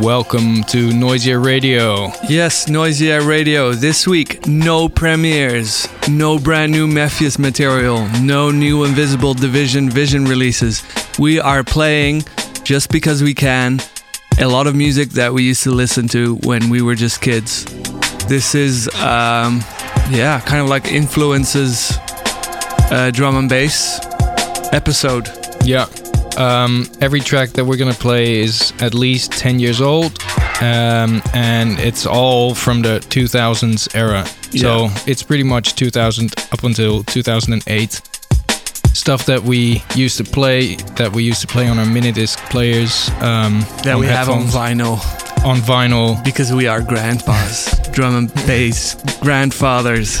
Welcome to Noisia Radio. Yes, Noisia Radio. This week, no premieres, no brand new Mephius material, no new Invisible Division Vision releases. We are playing, just because we can, a lot of music that we used to listen to when we were just kids. This is, um, yeah, kind of like influences uh, drum and bass episode. Yeah. Um, every track that we're gonna play is at least 10 years old, um, and it's all from the 2000s era. So it's pretty much 2000 up until 2008. Stuff that we used to play, that we used to play on our minidisc players, um, That we have on vinyl on vinyl. because we are grandpas, drum and bass grandfathers.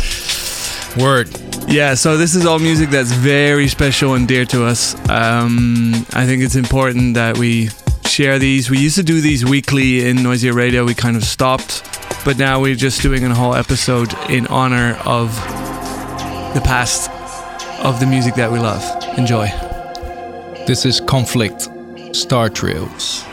Word. Yeah, so this is all music that's very special and dear to us. Um, I think it's important that we share these. We used to do these weekly in Noisia Radio. We kind of stopped, but now we're just doing a whole episode in honor of the past of the music that we love. Enjoy. This is Konflict Star Trails.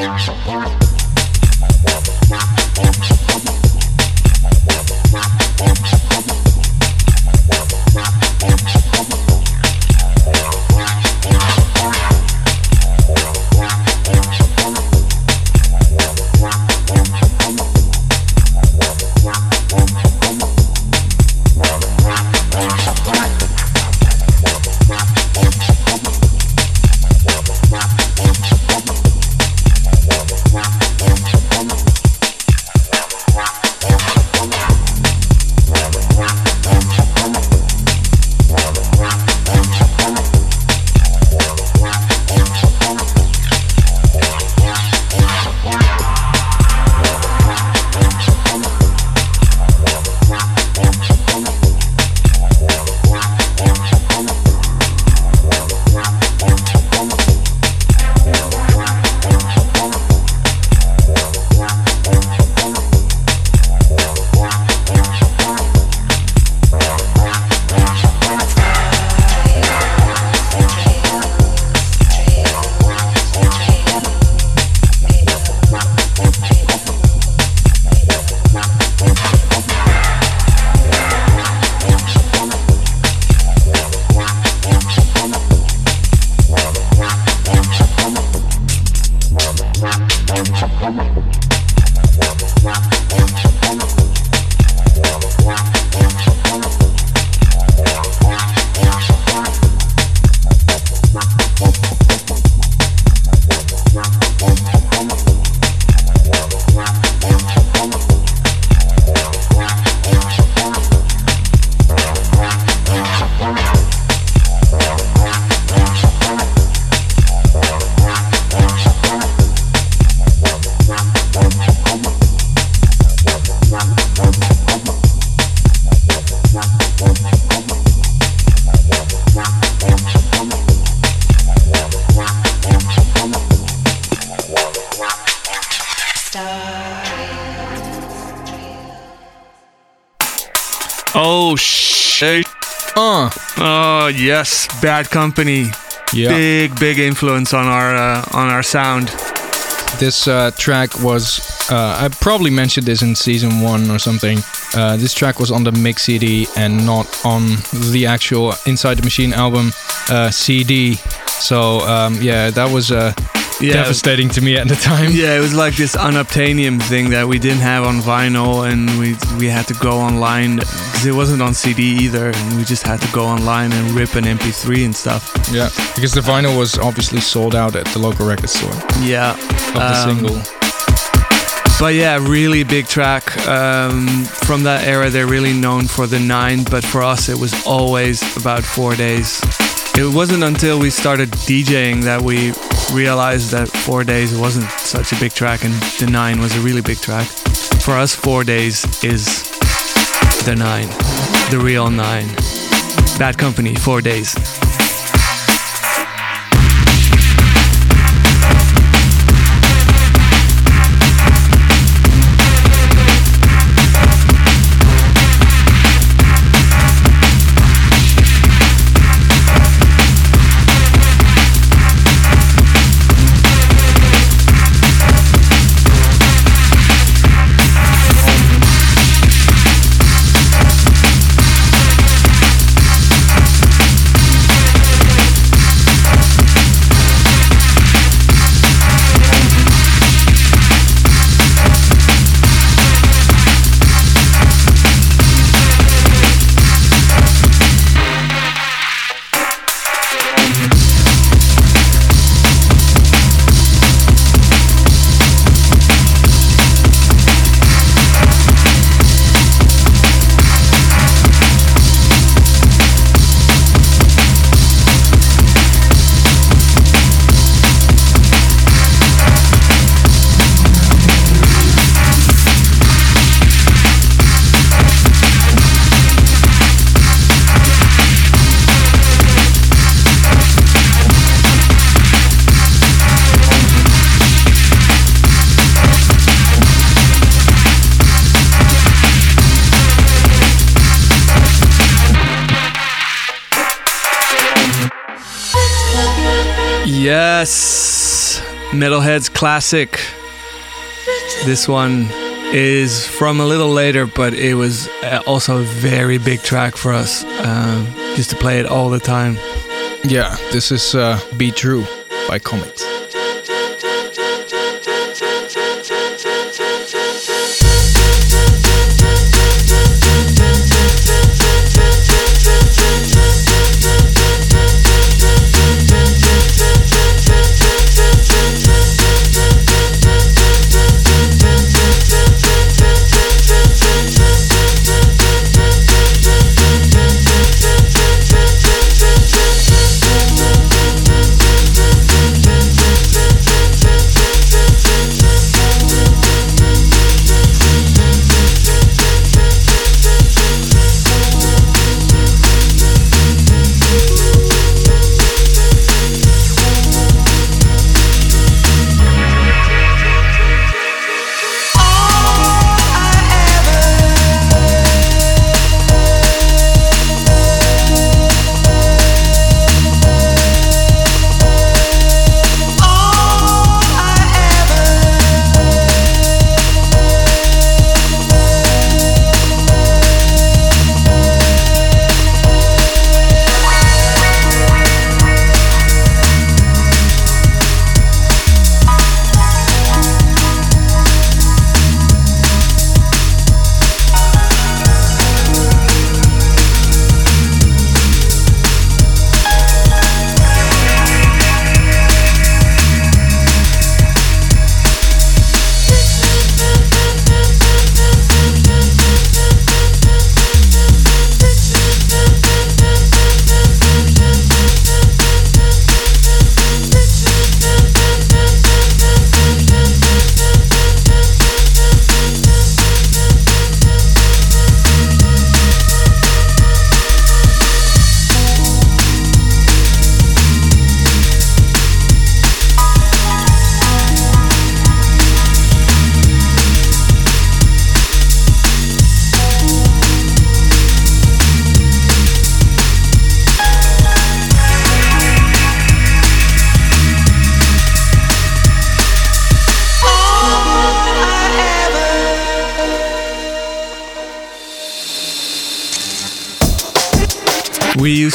Oh, shit. Uh, Yes. Bad Company. yeah. Big, big influence on our uh, on our sound. This uh, track was, uh, I probably mentioned this in season one or something. Uh, this track was on the mix CD and not on the actual Inside the Machine album uh, CD. So um, yeah, that was uh, Yeah. devastating to me at the time. Yeah, it was like this unobtainium thing that we didn't have on vinyl, and we we had to go online because it wasn't on CD either, and we just had to go online and rip an MP3 and stuff. Yeah, because the vinyl was obviously sold out at the local record store Yeah, of the Um, single. But yeah, really big track. Um, from that era, they're really known for the nine, but for us, it was always about four days. it wasn't until we started DJing that we realized that Four Days wasn't such a big track and The Nine was a really big track. For us, Four Days is The Nine, the real Nine. Bad Company, Four Days. Yes, Metalheadz classic. This one is from a little later, but it was uh, also a very big track for us. Um, used to play it all the time. Yeah, this is uh, Be True by Commix.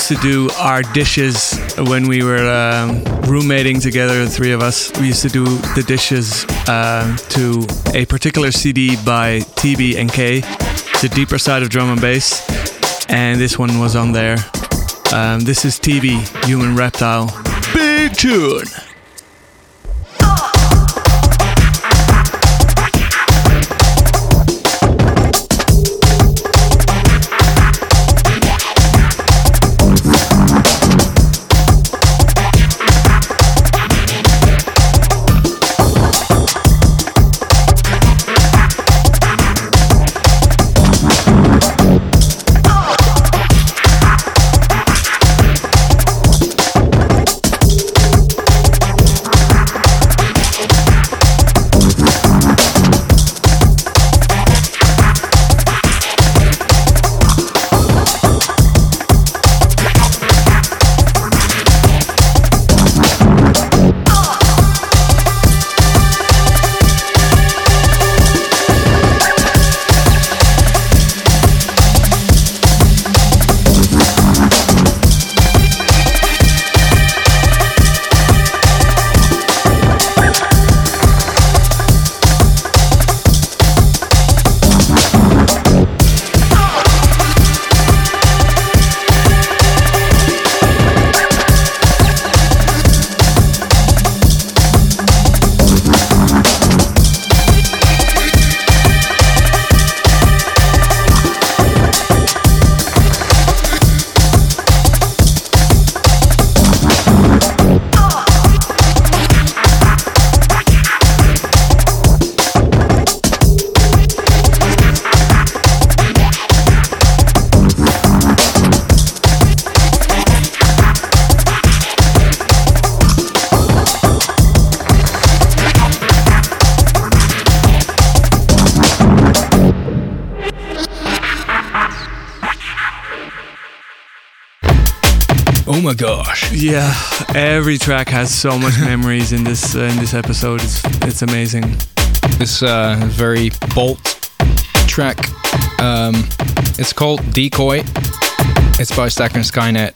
Used to do our dishes when we were um, roommating together, the three of us. We used to do the dishes uh, to a particular CD by TB and K, The Deeper Side of Drum and Bass, and this one was on there. Um, this is TB, Human Reptile. Big tune! Yeah, every track has so much memories in this uh, in this episode. It's it's amazing. This uh, very bold track. Um, it's called Decoy. It's by Stakka and Skynet.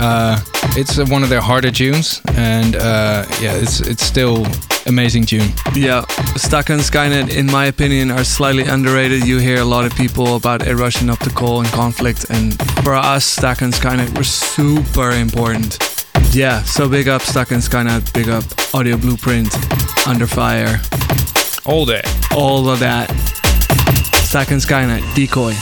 Uh, it's one of their harder tunes, and uh, yeah, it's it's still amazing tune. Yeah, Stakka and Skynet, in my opinion, are slightly underrated. You hear a lot of people about a Russian optical and Konflict, and for us, Stakka and Skynet were super important. Yeah, so big up Stakka and Skynet, big up Audio Blueprint, Under Fire, All day. all of that. Stakka and Skynet, Decoy.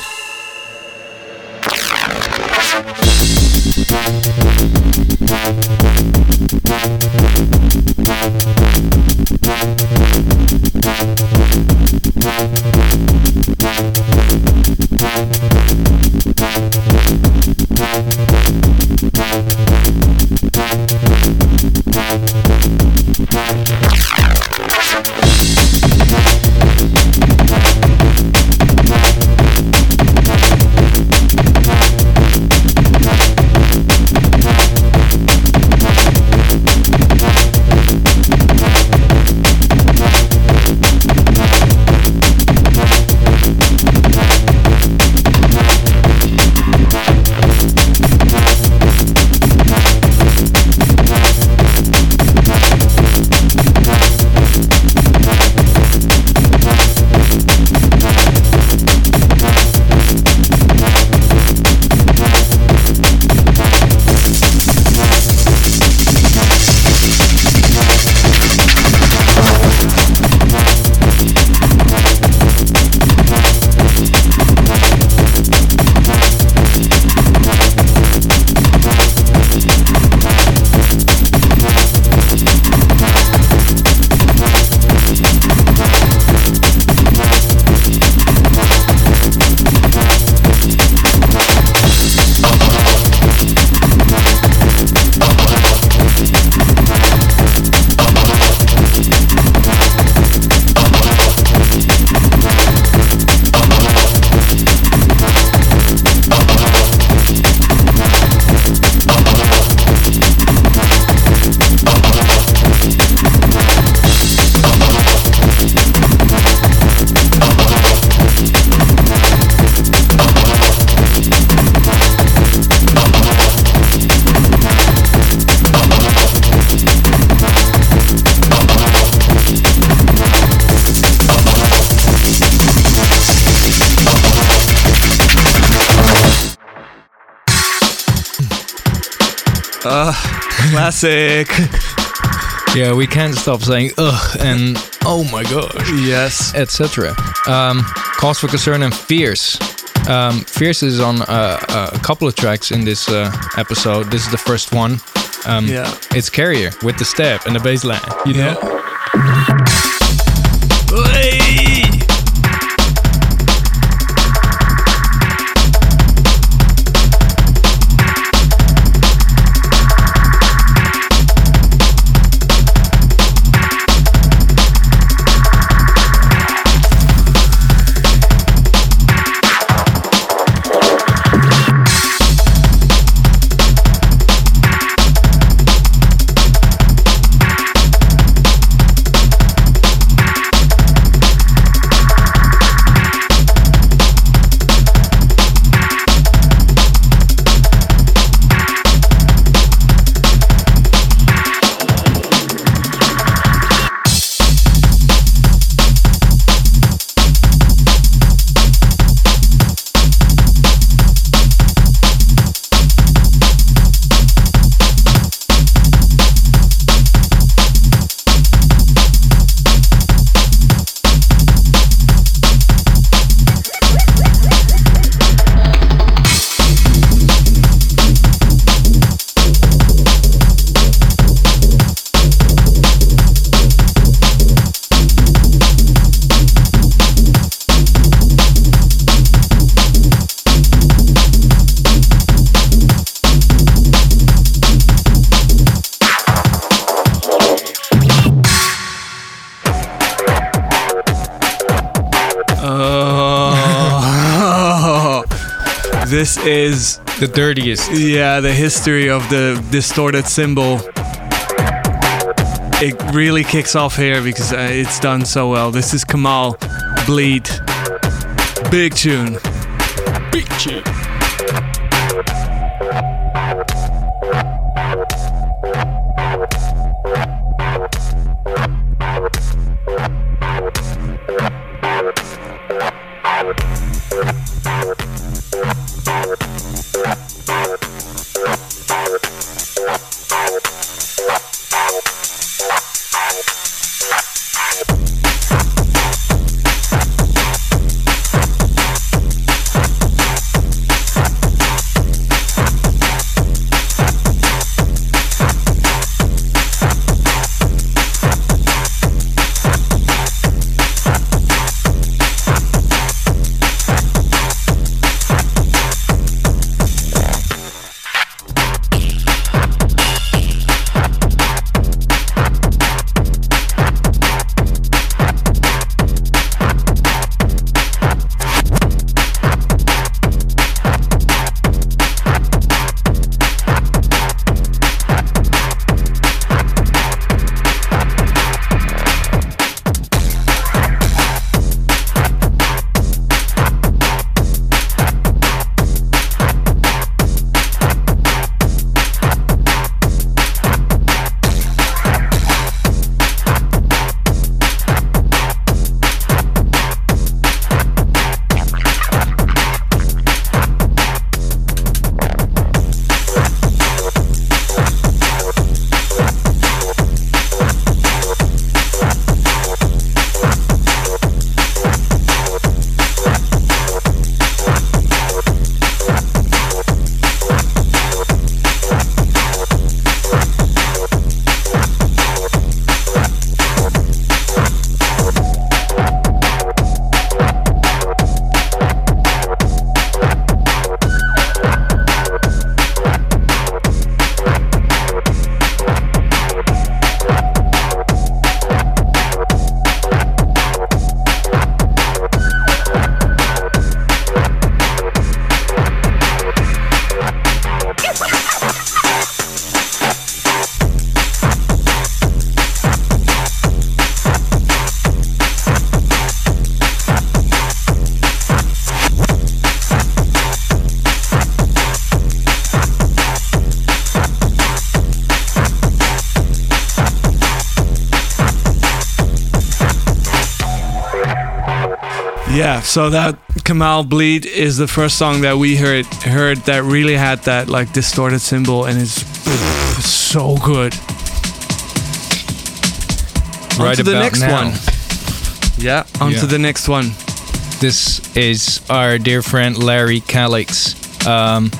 Classic. Yeah, we can't stop saying ugh and oh my gosh, Yes. etc. Um, cause for concern and fierce. Um, fierce is on uh, a couple of tracks in this uh, episode. This is the first one. Um, Yeah. It's Carrier with the step and the bass line. You know. Oh. The dirtiest. Yeah, the history of the distorted cymbal. It really kicks off here because uh, it's done so well. This is Kamal Bleed. Big tune. Big tune. So that Kamal Bleed is the first song that we heard heard that really had that like distorted cymbal and it's so good. Right on to the next now. one. Yeah, on Yeah. to the next one. This is our dear friend Larry Calyx. Um,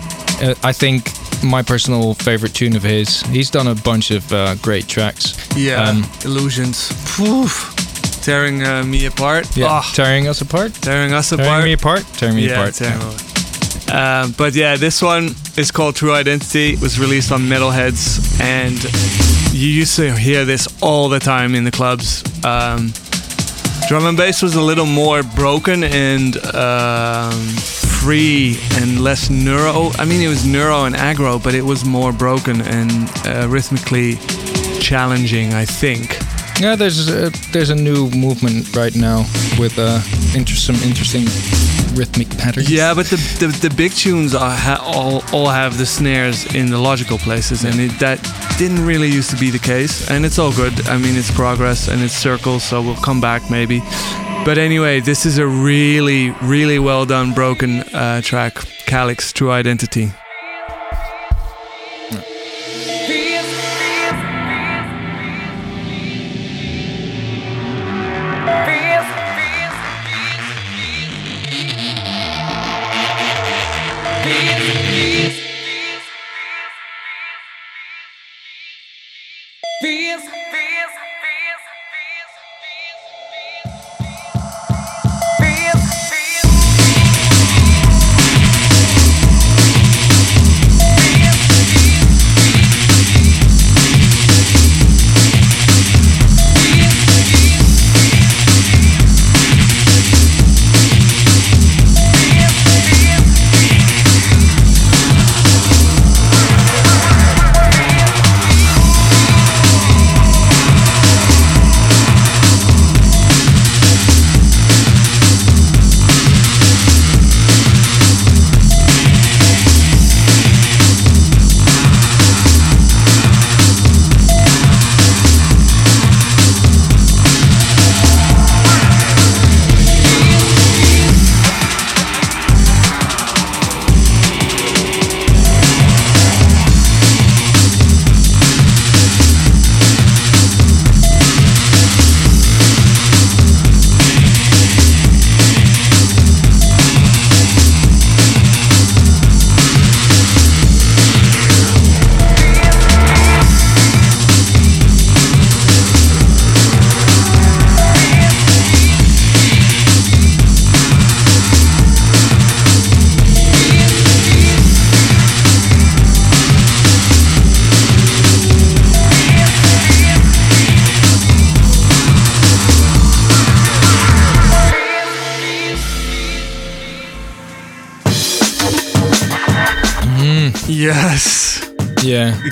uh, I think my personal favorite tune of his. He's done a bunch of uh, great tracks. Yeah, Um, illusions. Tearing uh, me apart. Yeah, Ah, tearing us apart. tearing us Tearing apart. me apart. Tearing me yeah, apart. tearing me apart. Uh, but yeah, this one is called True Identity. It was released on Metalheadz, and you used to hear this all the time in the clubs. Um, drum and bass was a little more broken and um, free and less neuro. I mean, it was neuro and aggro, but it was more broken and uh, rhythmically challenging. I think. Yeah, there's a, there's a new movement right now with uh, inter- some interesting rhythmic patterns. Yeah, but the the, the big tunes ha- all all have the snares in the logical places, and it, that didn't really used to be the case. And it's all good. I mean, it's progress and it's circles, so we'll come back maybe. But anyway, this is a really really well done broken uh, track, Calyx True Identity.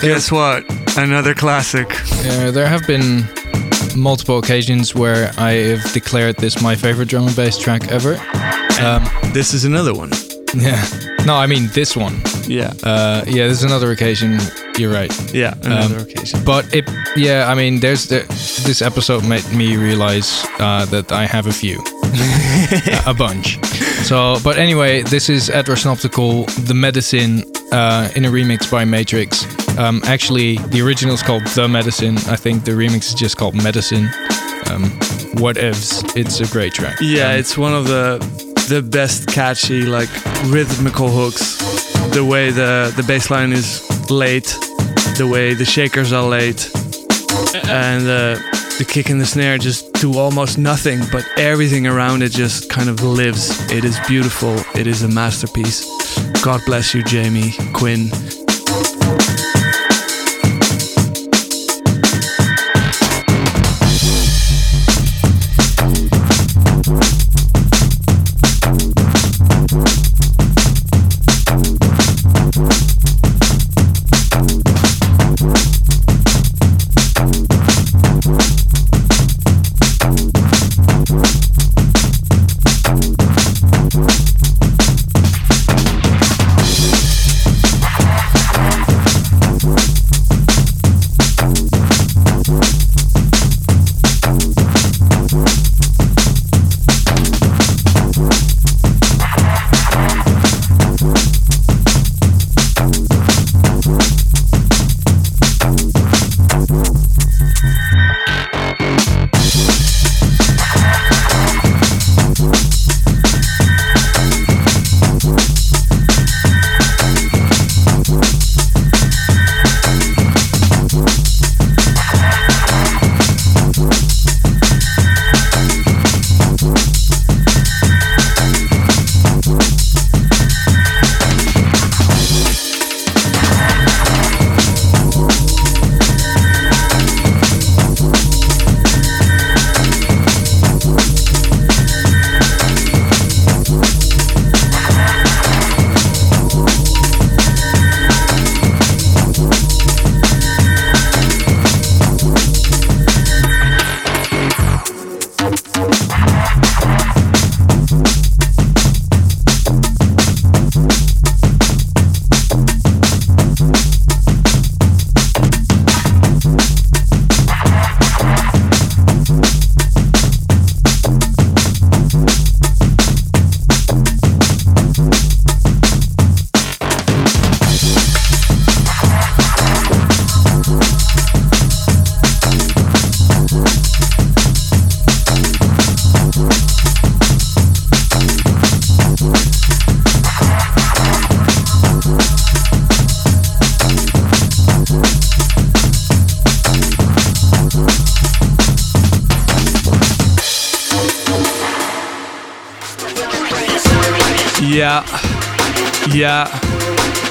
Guess what? Another classic. Yeah, there have been multiple occasions where I have declared this my favorite drum and bass track ever. Um, This is another one. yeah. No, I mean this one. Yeah. Uh, yeah, there's another occasion. You're right. Yeah. Another occasion. But it, yeah, I mean, there's the, this episode made me realize uh, that I have a few, a bunch. So, but anyway, this is Ed Rush and Optical, The Medicine, uh, in a remix by Matrix. Um, actually, the original is called The Medicine. I think the remix is just called Medicine. Um, what ifs? It's a great track. Yeah, Um, it's one of the the best catchy like rhythmical hooks. The way the the bass line is laid, the way the shakers are laid, and uh, the kick and the snare just do almost nothing, but everything around it just kind of lives. It is beautiful. It is a masterpiece. God bless you, Jamie Quinn.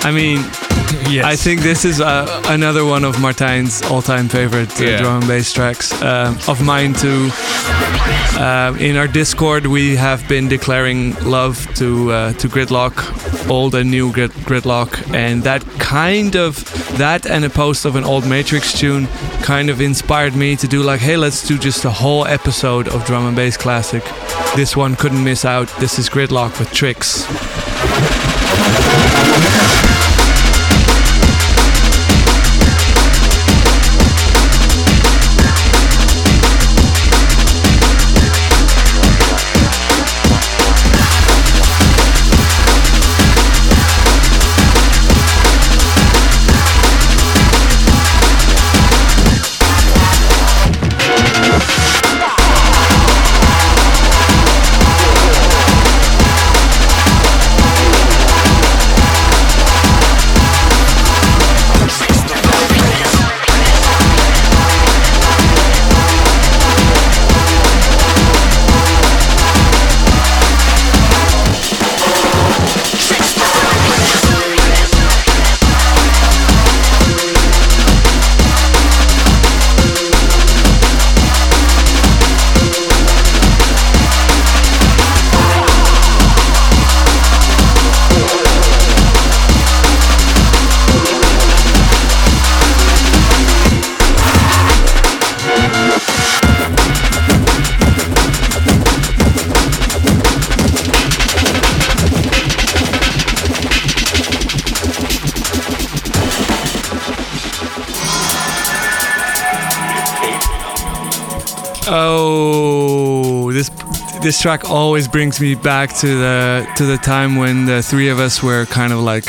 I mean, yes. I think this is uh, another one of Martijn's all-time favorite uh, Yeah. drum and bass tracks. Um, of mine too. Um in our Discord, we have been declaring love to uh, to Gridlok, old and new grid, Gridlok, and that kind of that and a post of an old Matrix tune kind of inspired me to do like, hey, let's do just a whole episode of drum and bass classic. This one couldn't miss out. This is Gridlok with Tricks. Track always brings me back to the to the time when the three of us were kind of like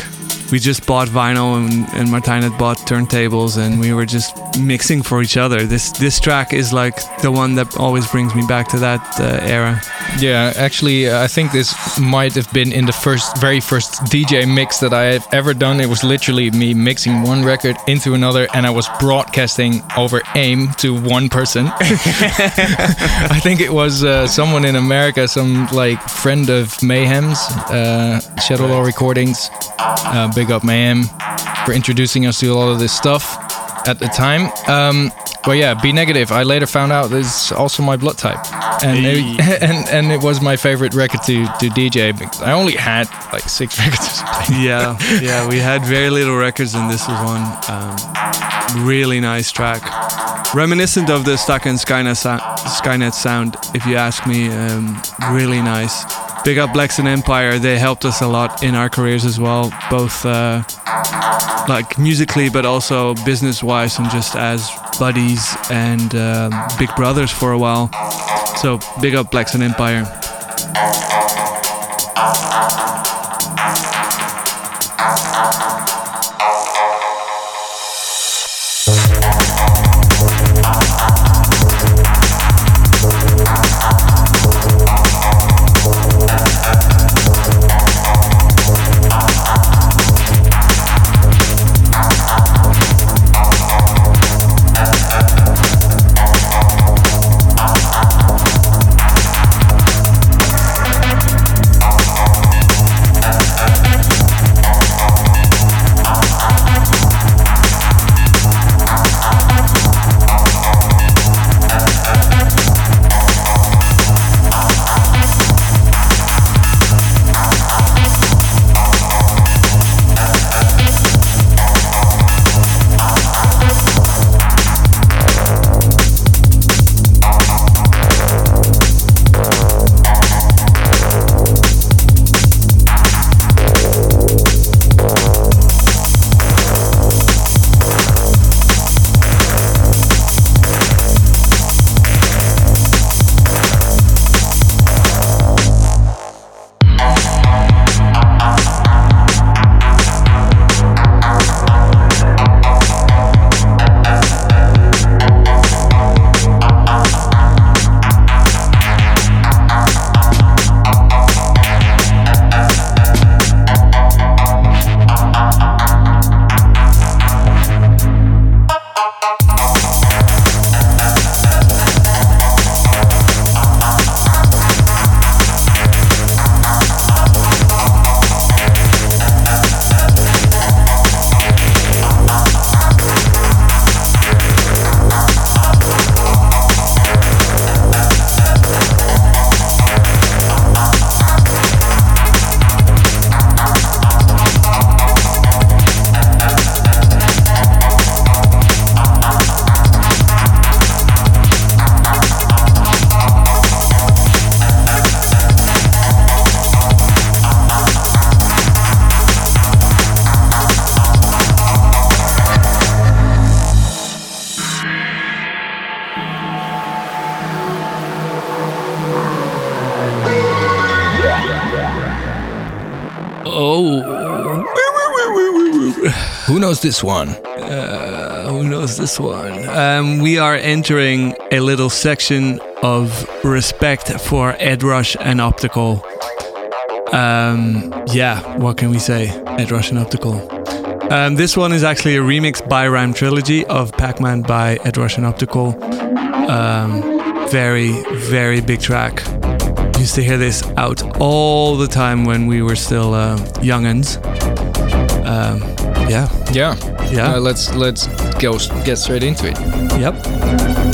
we just bought vinyl and, and Martijn had bought turntables and we were just mixing for each other. This this track is like the one that always brings me back to that uh, era. Yeah, actually, uh, I think this might have been in the first, very first DJ mix that I have ever done. It was literally me mixing one record into another, and I was broadcasting over AIM to one person. I think it was uh, someone in America, some like friend of Mayhem's, uh, Shadow Law Recordings. Uh, big up Mayhem for introducing us to a lot of this stuff at the time. Um, but yeah, be negative. I later found out this is also my blood type, and Hey. it, and and it was my favorite record to to DJ because I only had like six records. yeah, yeah, we had very little records and this was one. Um, really nice track. Reminiscent of the Stakka and Skynet, Skynet sound, if you ask me. Um, really nice. Big up Black Sun Empire. They helped us a lot in our careers as well, both uh, like musically, but also business wise, and just as buddies and um big brothers for a while. So big up Black Sun Empire. This one? who knows this one? Um, we are entering a little section of respect for Ed Rush and Optical. Um, yeah, what can we say? Ed Rush and Optical. Um, this one is actually a remix by Ram Trilogy of Pac Man by Ed Rush and Optical. Um, very, very big track. Used to hear this out all the time when we were still uh, youngins. Um, yeah, Yeah, Yeah. Uh, let's let's go get straight into it. yep.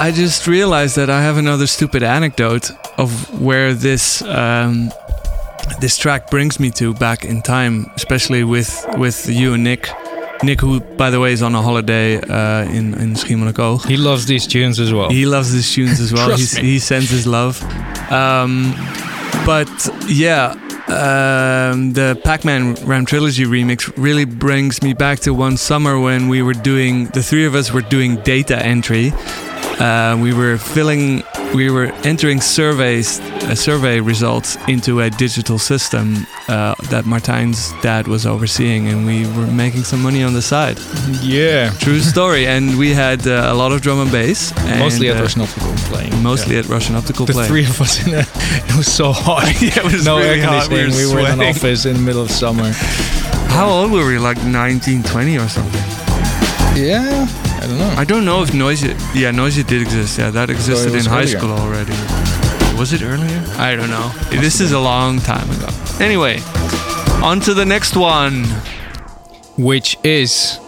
I, just realized that I have another stupid anecdote of where this um, this track brings me to back in time, especially with with you and Nick. Nick, who by the way is on a holiday uh, in in Schiermonnikoog. He loves these tunes as well. He loves these tunes as well. Trust He's, me. he sends his love. Um, but yeah, um, the Pac-Man Ram Trilogy remix really brings me back to one summer when we were doing. The three of us were doing data entry. Uh, we were filling. We were entering surveys, uh, survey results into a digital system uh, that Martijn's dad was overseeing, and we were making some money on the side. yeah. True story. and we had uh, a lot of drum and bass. And, Mostly at uh, Rush and Optical playing. Mostly Yeah. Ed Rush and Optical The Play. three of us in a, it was so hot. Yeah, it was no really air hot. We conditioning. were We were, in an office in the middle of summer. How old were we? Like 19, 20 or something? Yeah, I don't know. I don't know if Noisia. Yeah, Noisia did exist. Yeah, that existed in high earlier. school already. Was it earlier? I don't know. this is a long time ago. Anyway, on to the next one. which is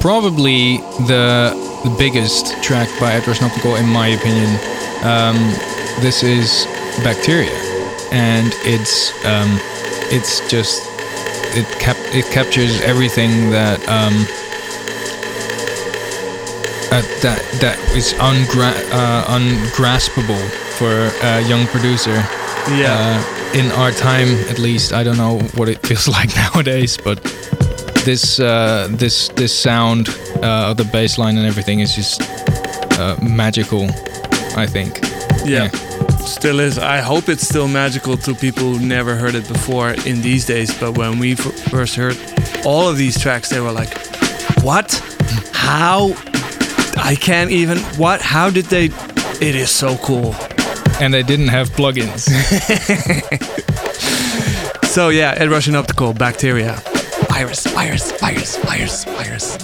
probably the, the biggest track by Ed Rush and Optical in my opinion. Um, this is Bacteria, and it's um, it's just it cap it captures everything that um, uh, that that is ungra- uh, ungraspable for a young producer uh, in our time at least i don't know what it feels like nowadays but this uh, this this sound uh, of the bass line and everything is just uh, magical i think yeah. Still is. I hope it's still magical to people who never heard it before in these days. But when we f- first heard all of these tracks, they were like, "What? How? I can't even. What? How did they? It is so cool." and they didn't have plugins So yeah, Ed Rush and Optical, Bacteria, virus, virus, virus, virus, virus.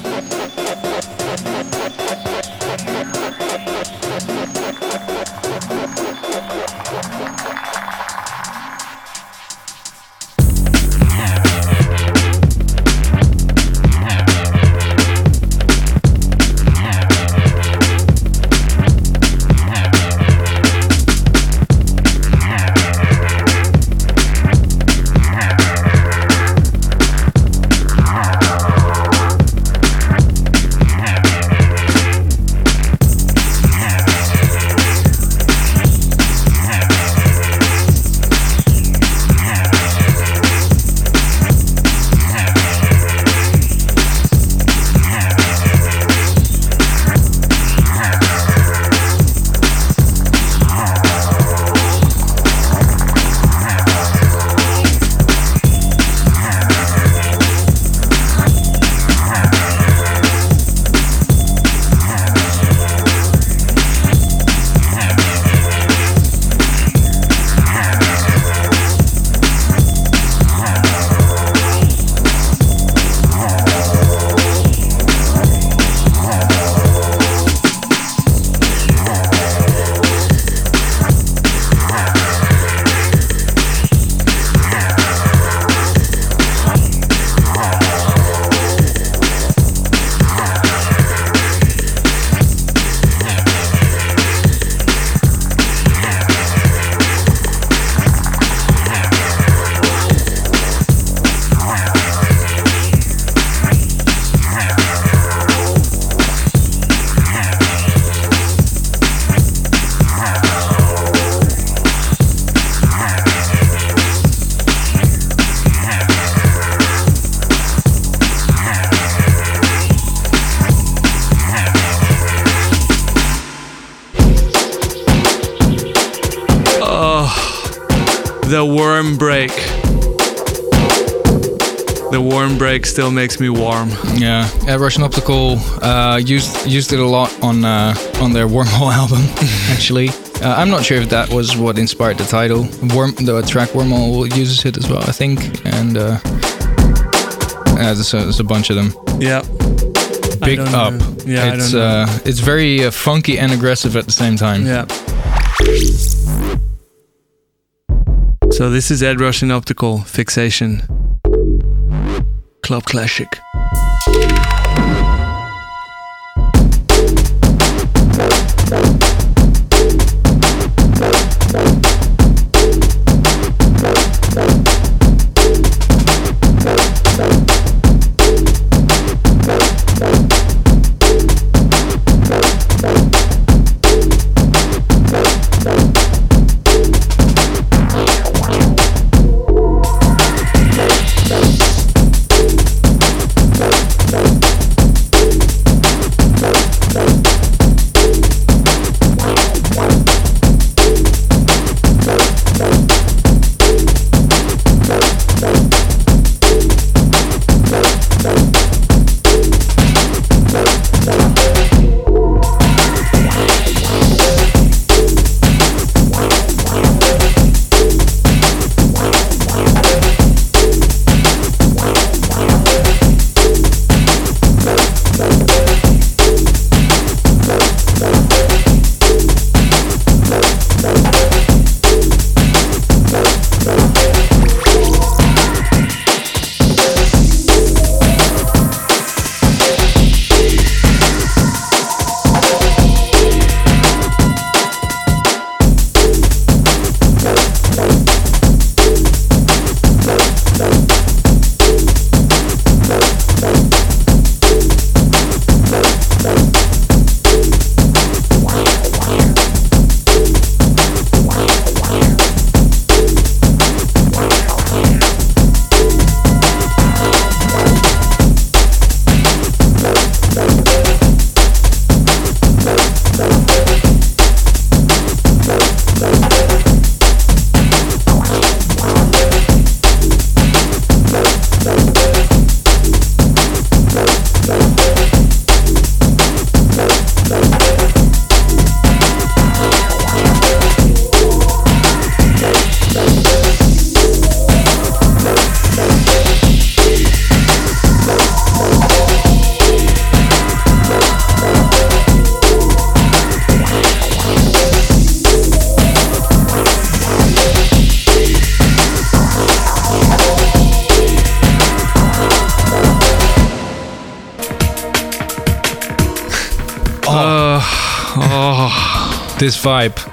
Still makes me warm. Yeah, yeah Rush and Optical uh, used used it a lot on uh, on their Wormhole album. Actually, uh, I'm not sure if that was what inspired the title. Worm, the track Wormhole uses it as well, I think, and uh, yeah, there's a, there's a bunch of them. Yeah. Big up. know. Yeah, I it's uh, it's very uh, funky and aggressive at the same time. Yeah. So this is Ed Rush and Optical Fixation. Club Classic.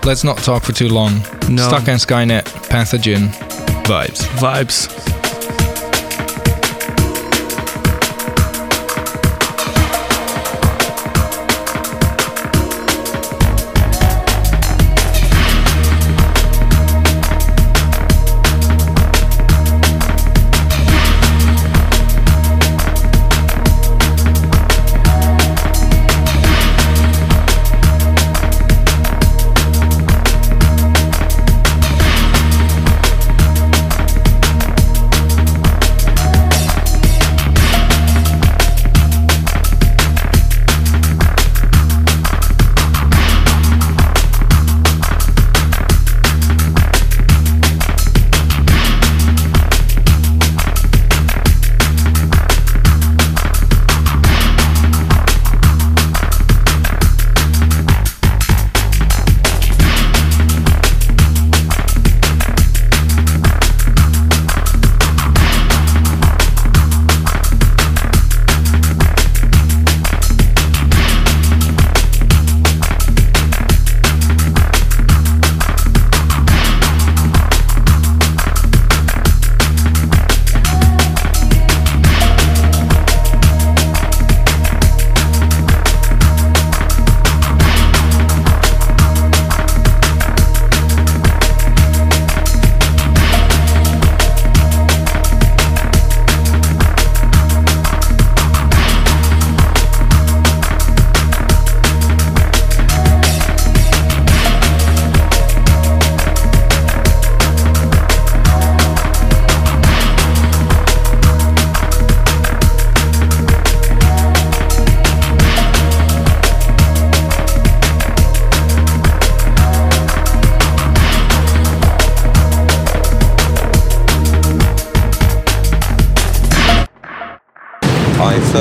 Let's not talk for too long. No. Stakka and Skynet, Pathogen, vibes. Vibes.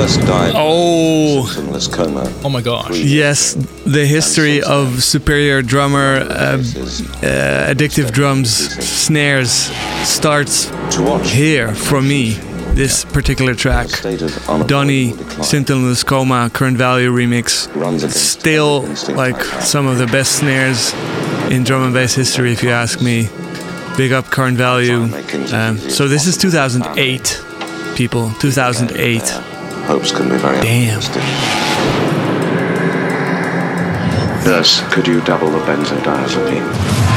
first died. Oh. Symptomless coma. Oh my gosh. Yes, the history of superior drummer uh, uh, uh, addictive drums snares starts here for me. This particular track, Donny Symptomless Coma Current Value Remix, still like some of the best snares in drum and bass history, if you ask me. Big up Current Value. Um, so this is 2008 people 2008 Hopes can be very Damn. unrealistic. Nurse, could you double the benzodiazepine?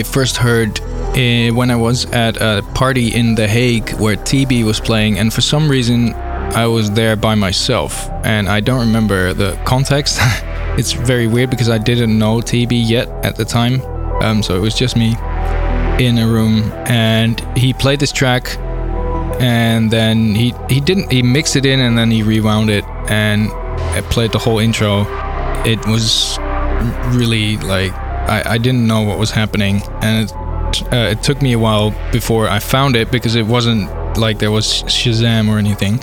I first heard eh, when I was at a party in The Hague where Teebee was playing, and for some reason I was there by myself, and I don't remember the context. it's very weird because I didn't know Teebee yet at the time, um, so it was just me in a room, and he played this track, and then he he didn't he mixed it in and then he rewound it and played the whole intro. It was really like I, I didn't know what was happening and it, uh, it took me a while before I found it because it wasn't like there was Shazam or anything.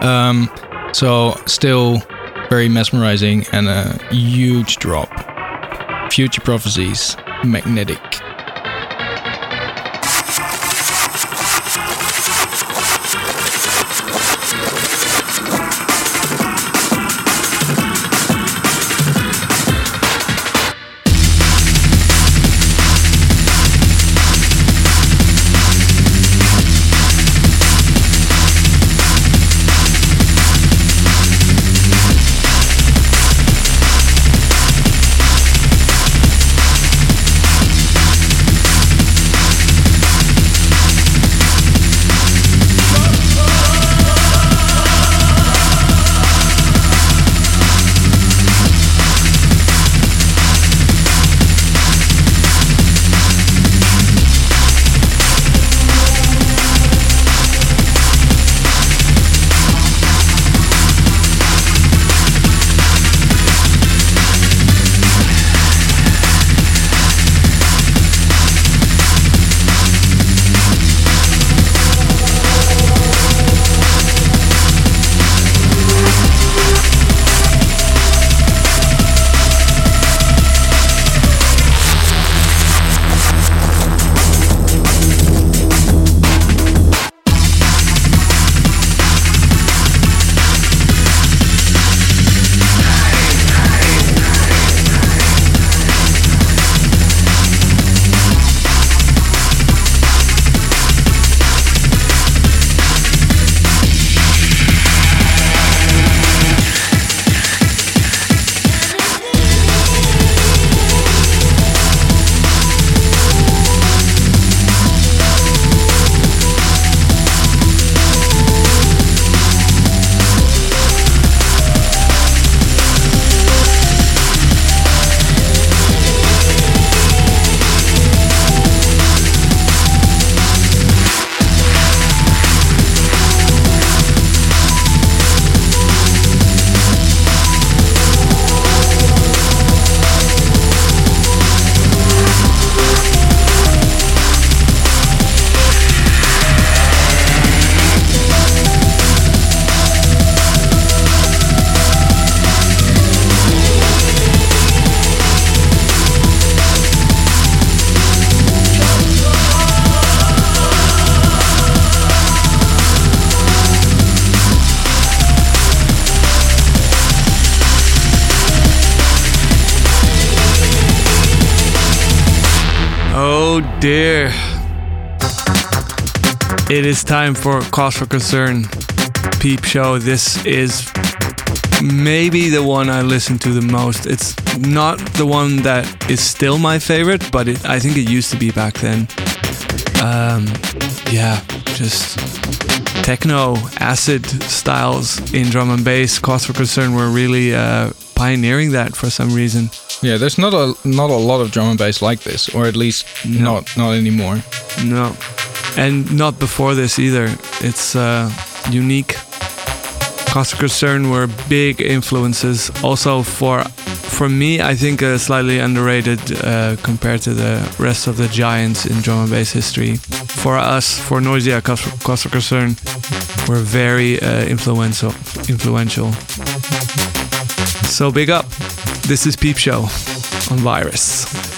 Um, so still very mesmerizing and a huge drop. Future prophecies, magnetic. Time for Cause for Concern Peep Show. This is maybe the one I listen to the most. It's not the one that is still my favorite, but it, I think it used to be back then. Um, yeah, just techno, acid styles in drum and bass. Cause for Concern were really uh, pioneering that for some reason. Yeah, there's not a not a lot of drum and bass like this, or at least No. not not anymore. No, and not before this either. It's uh, unique. For Concern were big influences. Also for for me, I think uh, slightly underrated uh, compared to the rest of the giants in drum and bass history. For us, for Noisia, for, Concern were very uh, influential. Influential. So big up. This is Peep Show on Virus.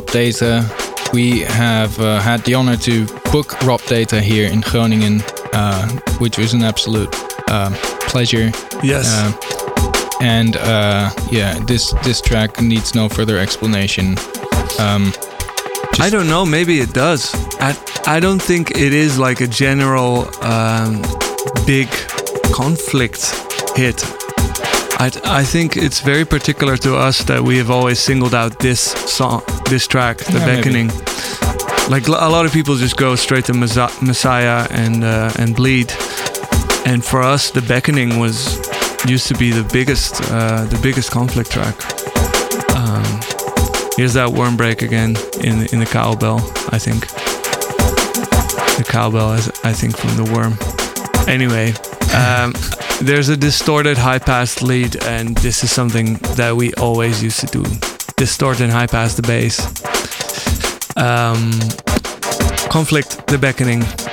Rob Data. We have uh, had the honor to book Rob Data here in Groningen, uh, which was an absolute uh, pleasure. Yes. Uh, and uh, yeah, this this track needs no further explanation. Um, I don't know. Maybe it does. I I don't think it is like a general um, big Konflict hit. I I think it's very particular to us that we have always singled out this song, this track, "The Yeah, maybe. Beckoning." Like a lot of people just go straight to Messiah- Messiah and uh, and Bleed, and for us, "The Beckoning" was used to be the biggest uh, the biggest Konflict track. Um, Here's that worm break again in in the cowbell. I think the cowbell is I think from the worm. Anyway, um, there's a distorted high pass lead, and this is something that we always used to do: distort and high pass the bass. Um, Konflict, the beckoning.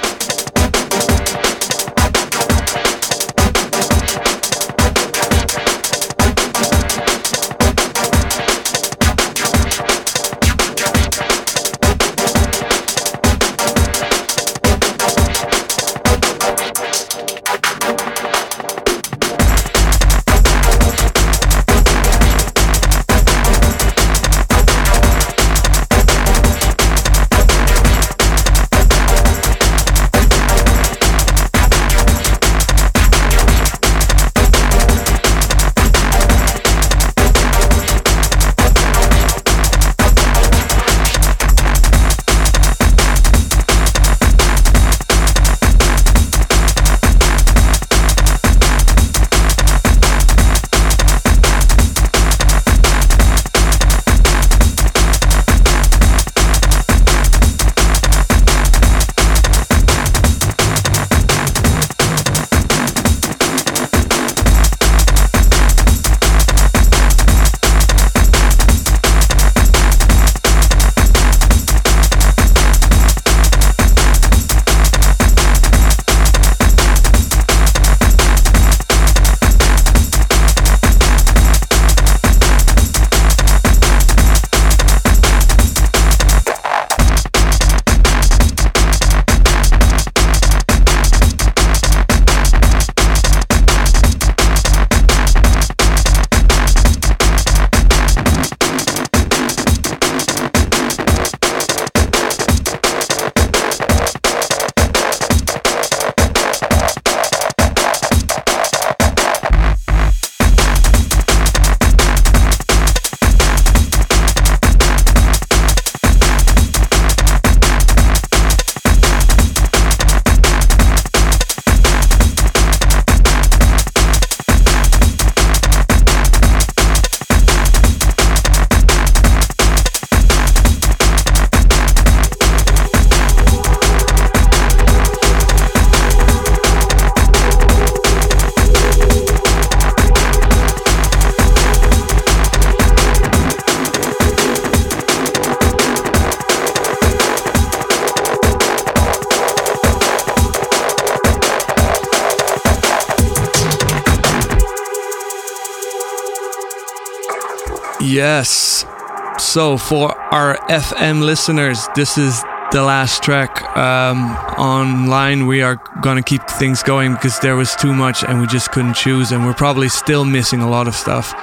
So, for our FM listeners, this is the last track. Um, online, we are going to keep things going because there was too much and we just couldn't choose, and we're probably still missing a lot of stuff.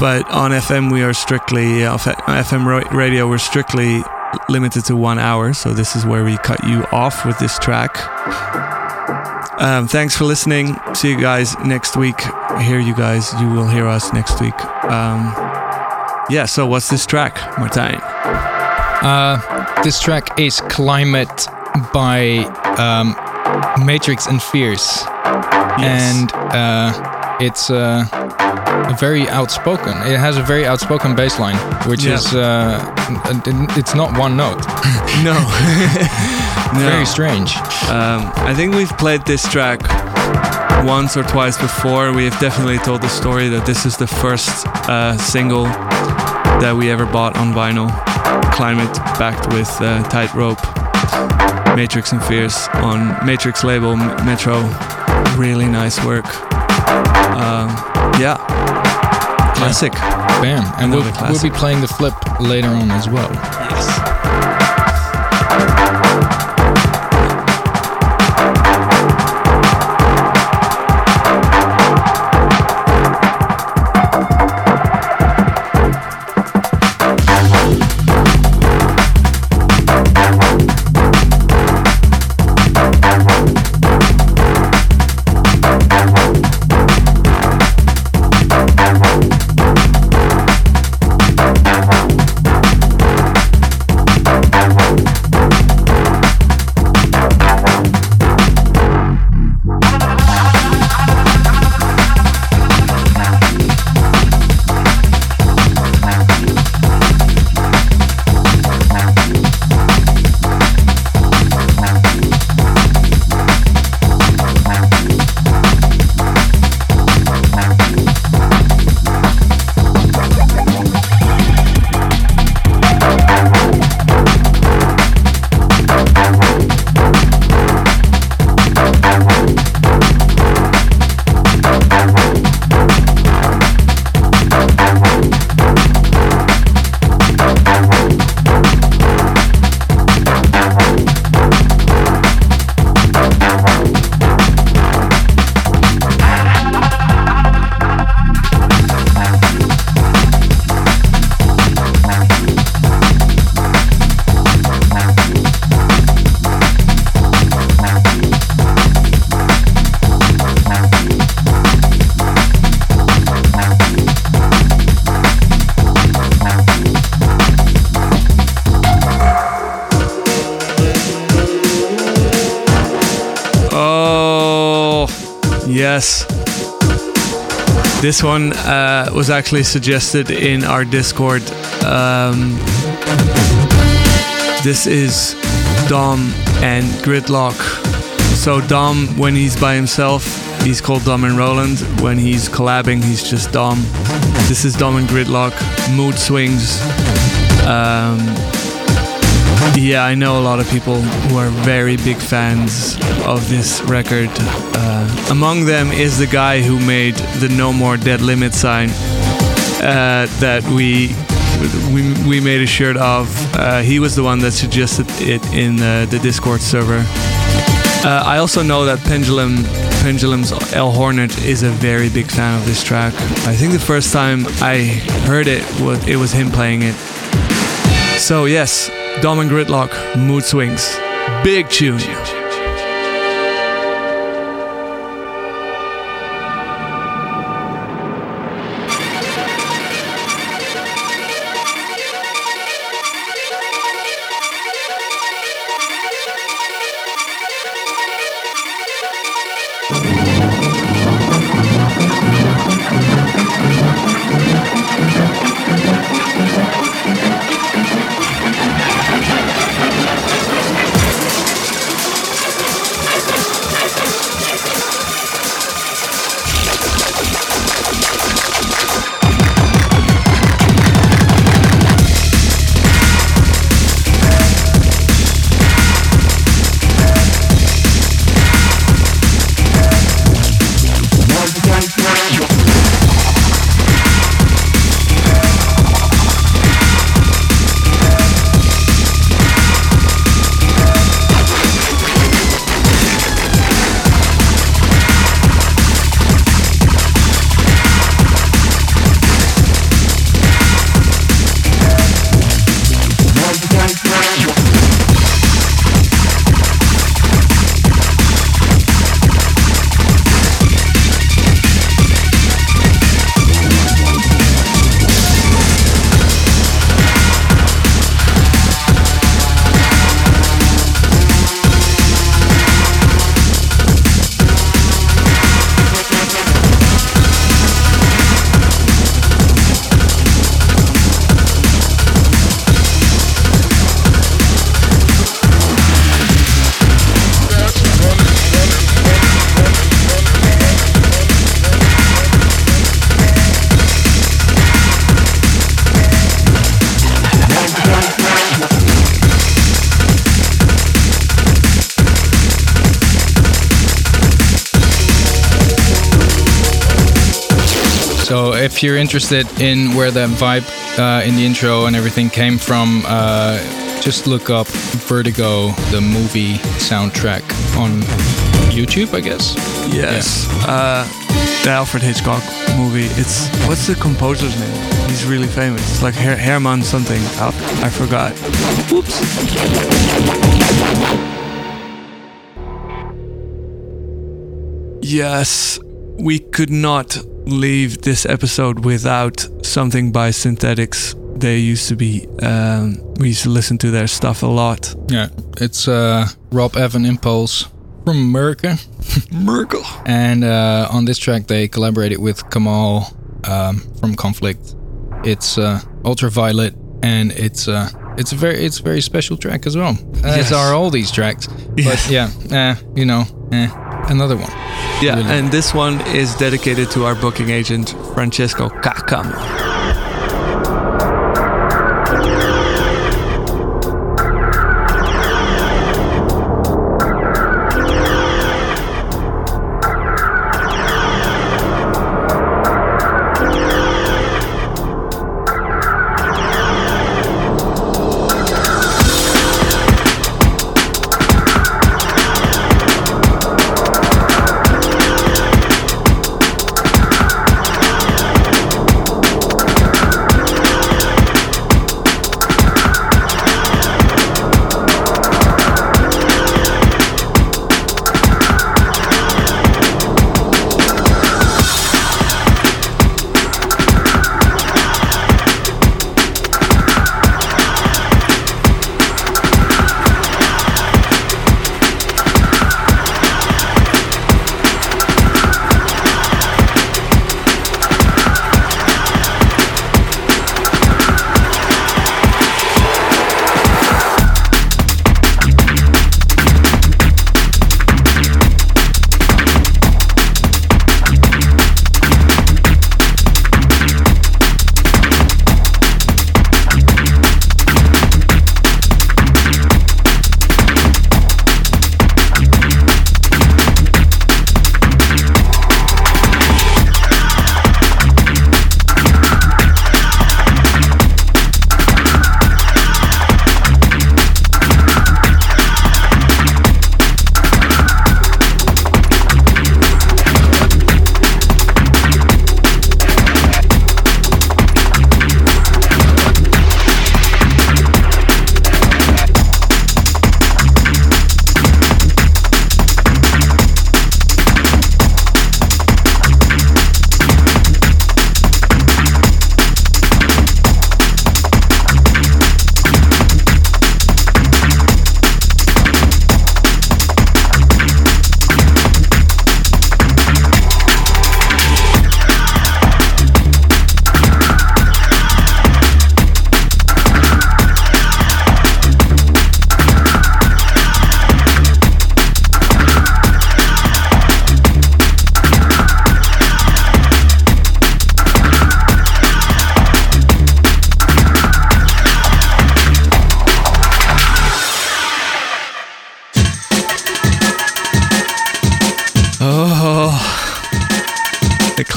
But on FM, we are strictly, FM radio, we're strictly limited to one hour. So, this is where we cut you off with this track. Um, thanks for listening. See you guys next week. Hear you guys. You will hear us next week. Um, yeah, so what's this track, Martijn? Uh, this track is Climate by um, Matrix and Fierce. Yes. And uh, it's uh, very outspoken. It has a very outspoken bass line, which yeah. is uh, it's not one note. no. no. Very strange. Um, I think we've played this track once or twice before. We have definitely told the story that this is the first uh, single that we ever bought on vinyl. Climate backed with uh, Tightrope, Matrix and Fierce on Matrix label Metro. Really nice work. Uh, yeah, classic. Bam. And we'll, we'll be playing the flip later on as well. This one uh, was actually suggested in our Discord. Um, this is Dom and Gridlok. So Dom, when he's by himself, he's called Dom and Roland. When he's collabing, he's just Dom. This is Dom and Gridlok. Mood swings. Um, yeah, I know a lot of people who are very big fans of this record. Uh, among them is the guy who made the No More Dead Limit sign uh, that we we we made a shirt of. Uh, he was the one that suggested it in uh, the Discord server. Uh, I also know that Pendulum Pendulum's El Hornet is a very big fan of this track. I think the first time I heard it was it was him playing it. So yes, Dom and Gridlok, Mood Swings, big tune. If you're interested in where that vibe uh, in the intro and everything came from, uh, just look up Vertigo, the movie soundtrack on YouTube, I guess. Yes. Uh, the Alfred Hitchcock movie. It's what's the composer's name? He's really famous. It's like Her- Herman something. I, I forgot. Whoops. Yes, we could not leave this episode without something by Synthetics. They used to be. Um, we used to listen to their stuff a lot. Yeah, it's uh, Rob Evan Impulse from America. Merkel. And uh, on this track, they collaborated with Kemal um, from Konflict. It's uh, ultraviolet, and it's uh, it's a very it's a very special track as well. As are all these tracks. But yeah, eh, you know, eh, another one. Yeah, Really. and this one is dedicated to our booking agent, Francesco Kakam.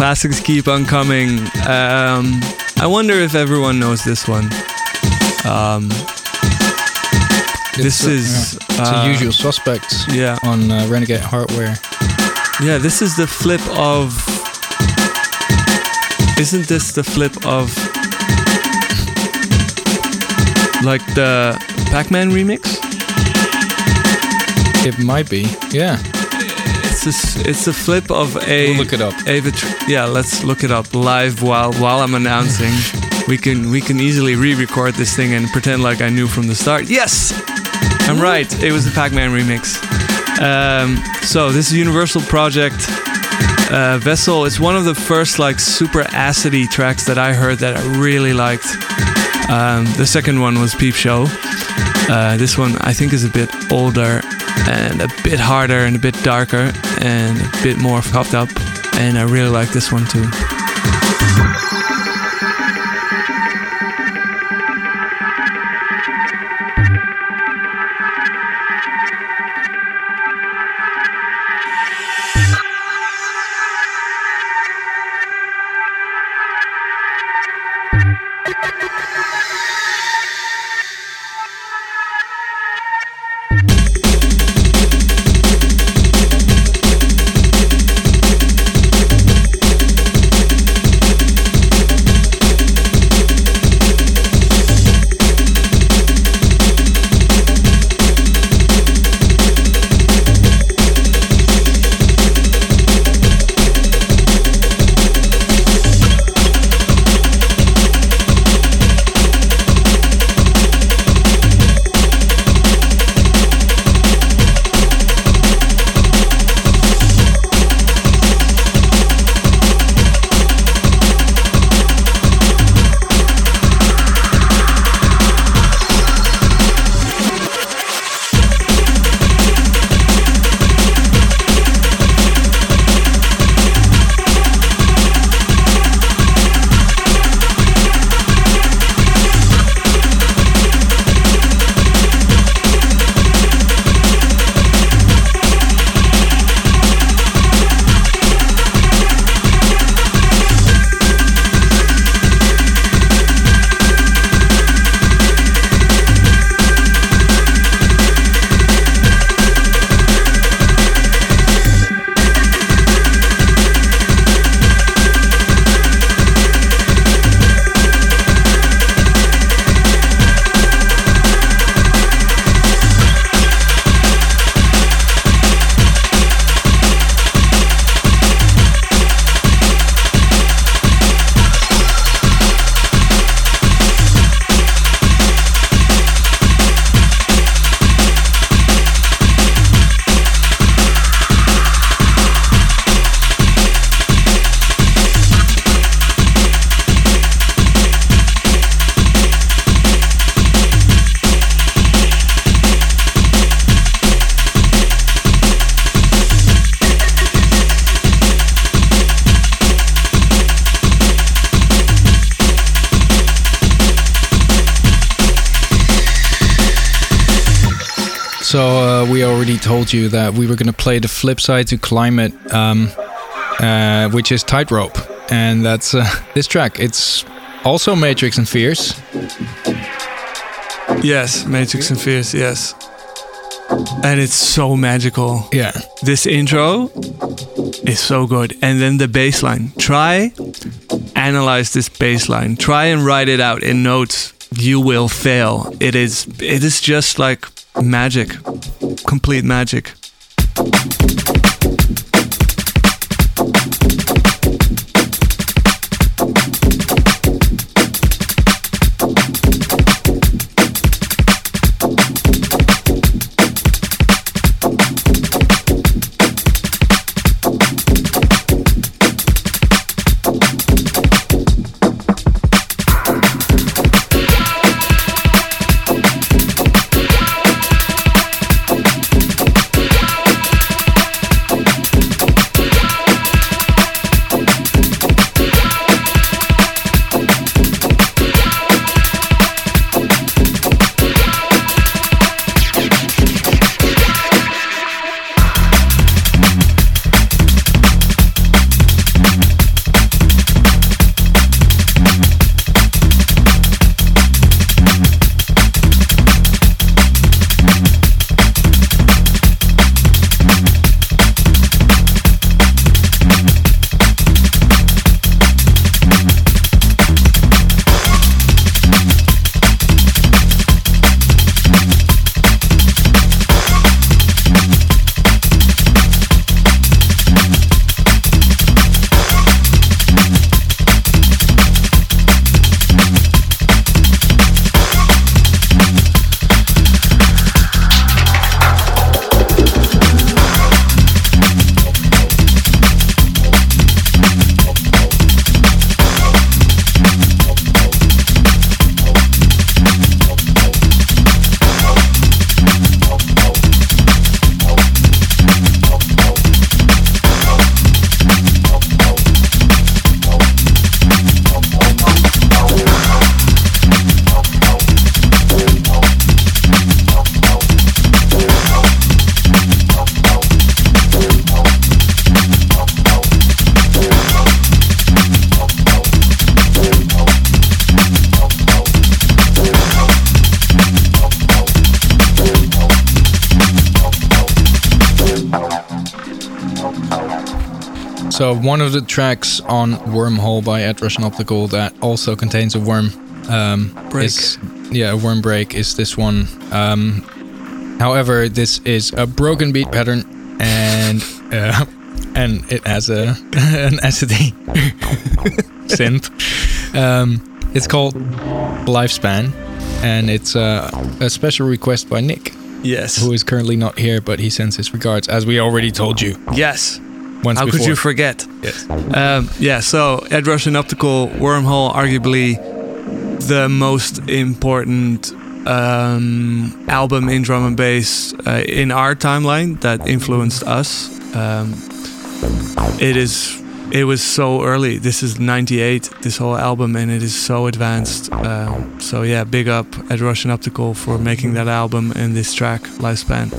Classics keep on coming. Um, I wonder if everyone knows this one. Um, this It's, is yeah. It's uh, a usual suspects Yeah, on uh, Renegade Hardware. yeah. This is the flip of. Isn't this the flip of like the Pac-Man remix? It might be, yeah. It's a, it's a flip of a. We'll look it up. Tr- yeah, let's look it up live while while I'm announcing. we can we can easily re-record this thing and pretend like I knew from the start. Yes, I'm right. It was the Pac-Man remix. Um, so this is Universal Project uh, Vessel. It's one of the first like super acidy tracks that I heard that I really liked. Um, the second one was Peep Show. Uh, this one I think is a bit older and a bit harder and a bit darker and a bit more popped up. And I really like this one too. Told you that we were going to play the flip side to Climate, um, uh, which is Tightrope. And that's uh, this track. It's also Matrix and Fierce. Yes, Matrix and Fierce, yes. And it's so magical. Yeah. This intro is so good. And then the bass line. Try analyze this bass line. Try and write it out in notes. You will fail. It is it is just like magic. Complete magic. One of the tracks on Wormhole by Ed Rush and Optical that also contains a worm um, Break. Is, yeah, a worm break is this one. Um, however, this is a broken beat pattern and uh, and it has a an acidy synth. Um, it's called Lifespan, and it's uh, a special request by Nick, Yes. who is currently not here, but he sends his regards, as we already told you Yes. Once How before. could you forget? Yes. Um, yeah, so Ed Rush and Optical Wormhole, arguably the most important um, album in drum and bass uh, in our timeline that influenced us. Um, it is. It was so early. This is '98. This whole album, and it is so advanced. Um, so yeah, big up Ed Rush and Optical for making that album and this track, Lifespan.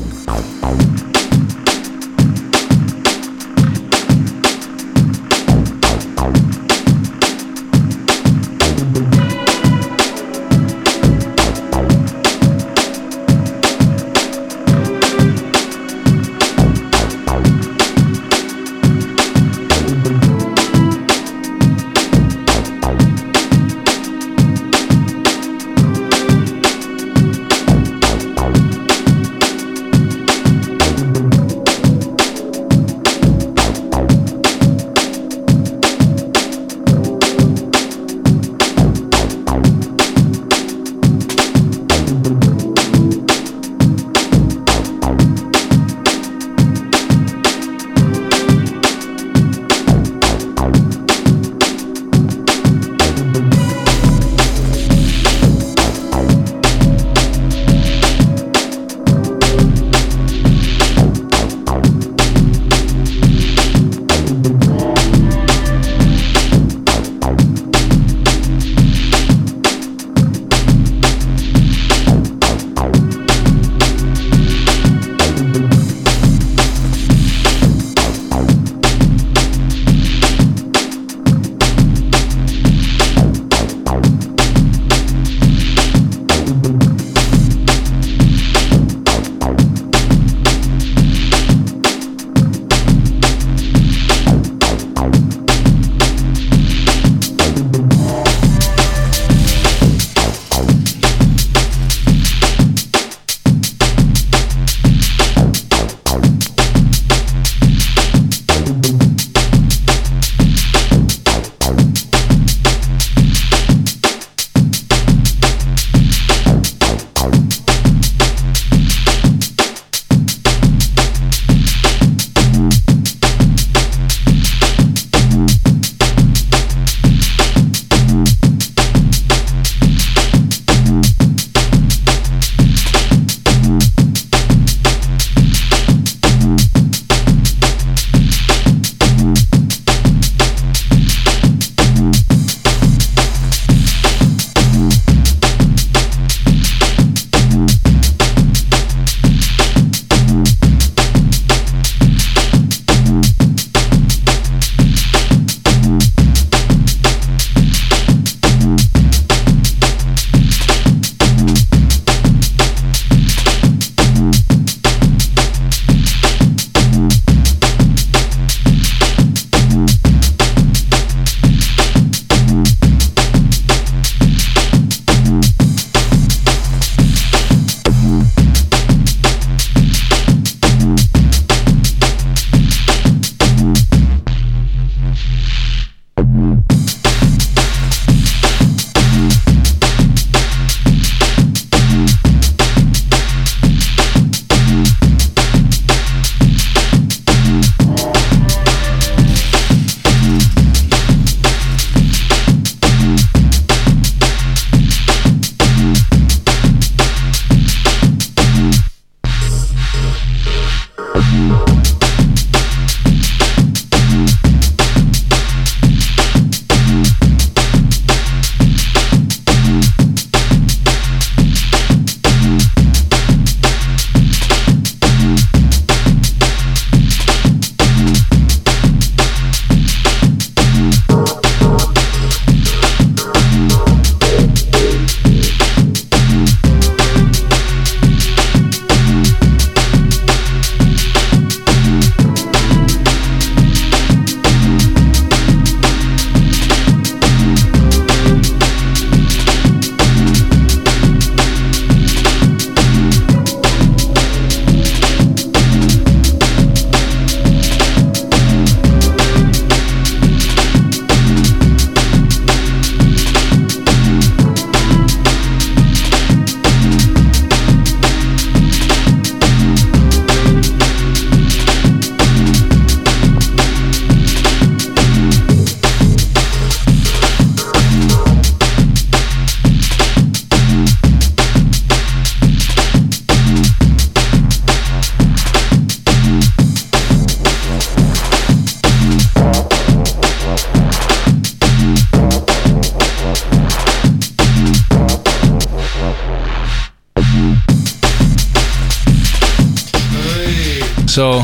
So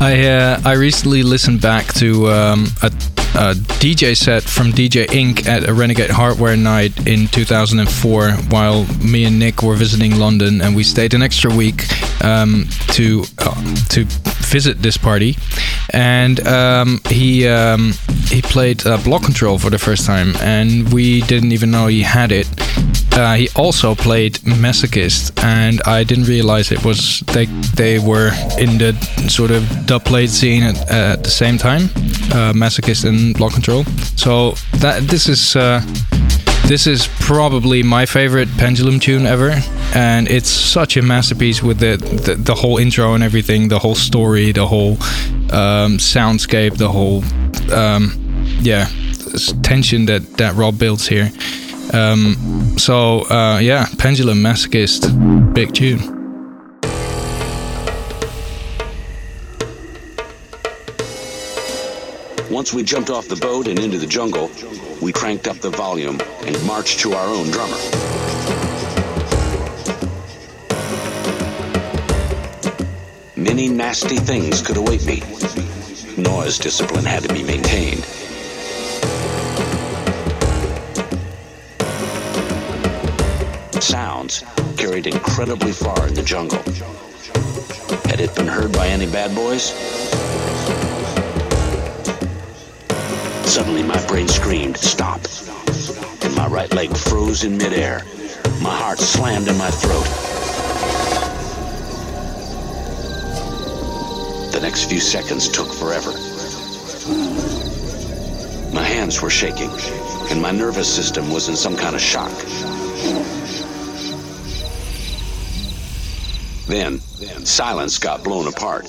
I uh, I recently listened back to um, a, a, DJ set from DJ Ink at a Renegade Hardware night in 2004, while me and Nick were visiting London, and we stayed an extra week um, to uh, to visit this party. And um, he um, he played uh, Block Control for the first time, and we didn't even know he had it. Uh, he also played Masochist, and I didn't realize it was they they were in the sort of dub dubplate scene at, at the same time, uh, Masochist and Block Control. So that this is uh, this is probably my favorite Pendulum tune ever, and it's such a masterpiece with the the, the whole intro and everything, the whole story, the whole um, soundscape, the whole um, yeah tension that that Rob builds here. Um, so uh, yeah, Pendulum Masochist, big tune. Once we jumped off the boat and into the jungle, we cranked up the volume and marched to our own drummer. Many nasty things could await me. Noise discipline had to be maintained. Sounds carried incredibly far in the jungle. Had it been heard by any bad boys? Suddenly my brain screamed, stop. And my right leg froze in midair. My heart slammed in my throat. The next few seconds took forever. My hands were shaking, and my nervous system was in some kind of shock. Then, silence got blown apart.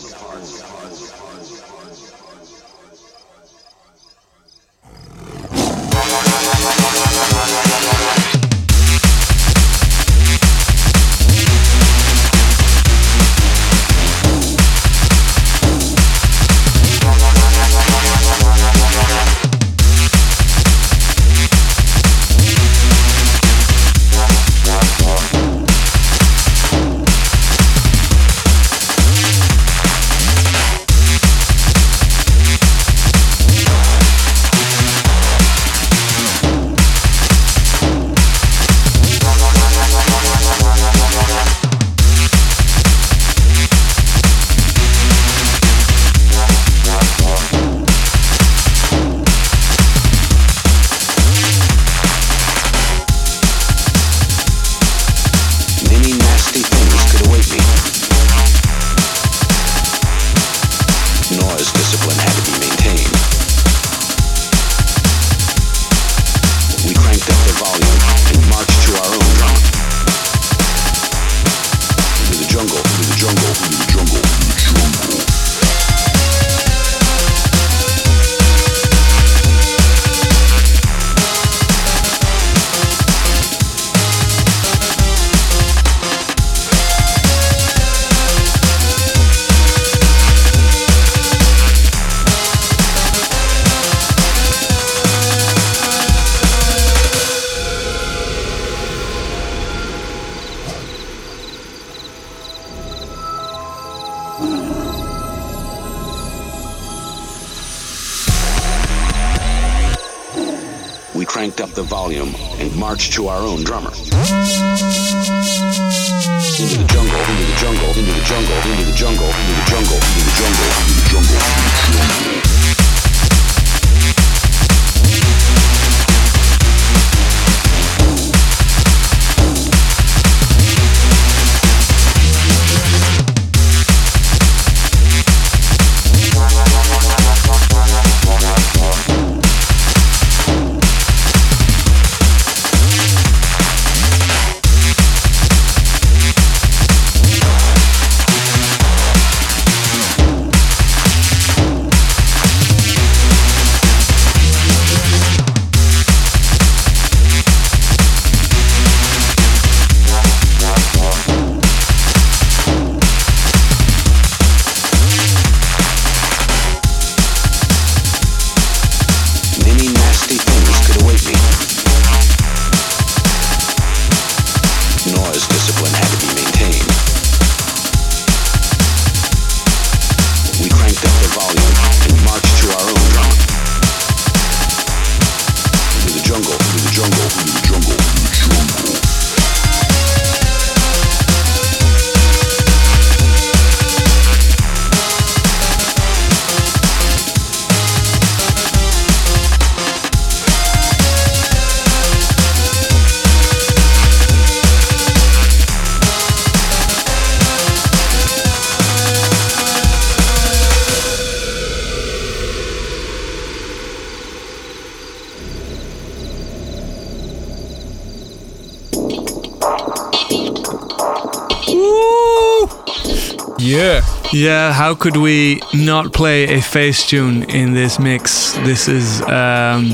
Yeah. Yeah, how could we not play a Phace tune in this mix? This is, um,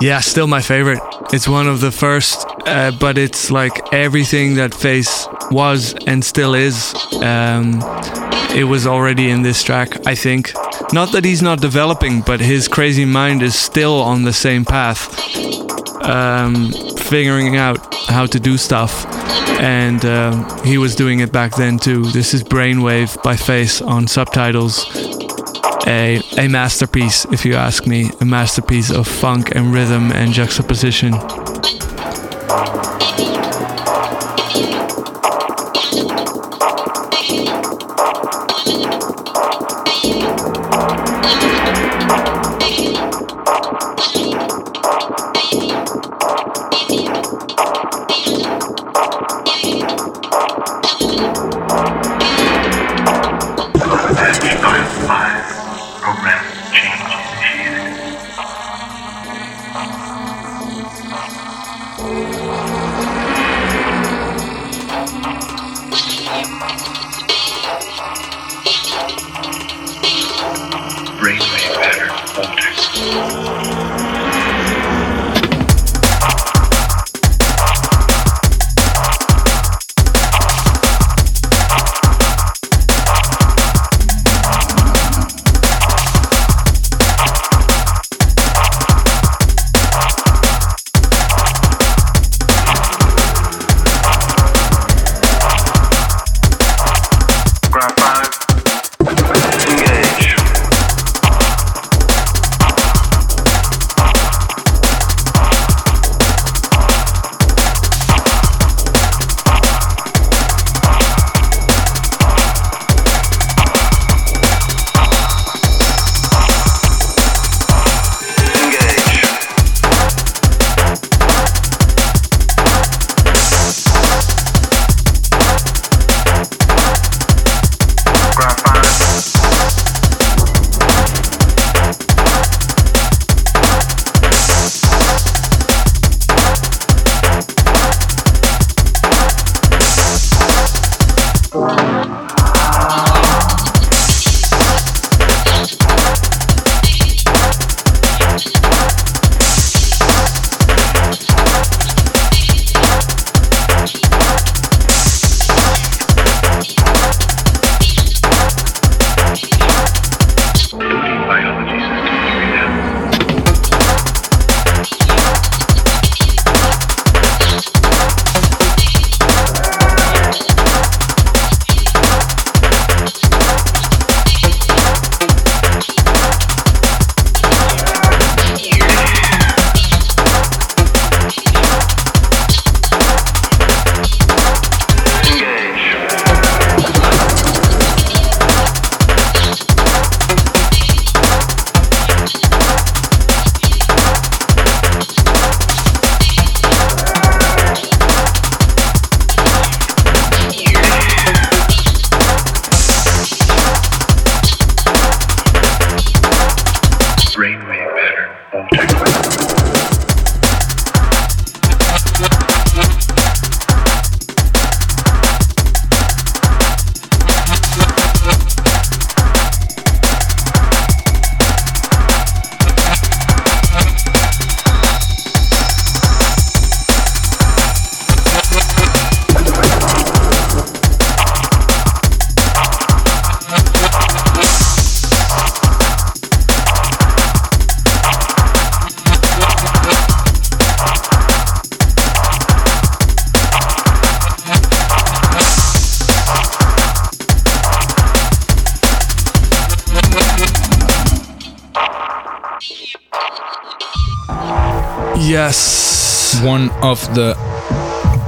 yeah, still my favorite. It's one of the first, uh, but it's like everything that Phace was and still is. Um, it was already in this track, I think. Not that he's not developing, but his crazy mind is still on the same path, um, figuring out how to do stuff. And um, he was doing it back then too. This is Brainwave by Phace on subtitles. A, a masterpiece, if you ask me, a masterpiece of funk and rhythm and juxtaposition. Of the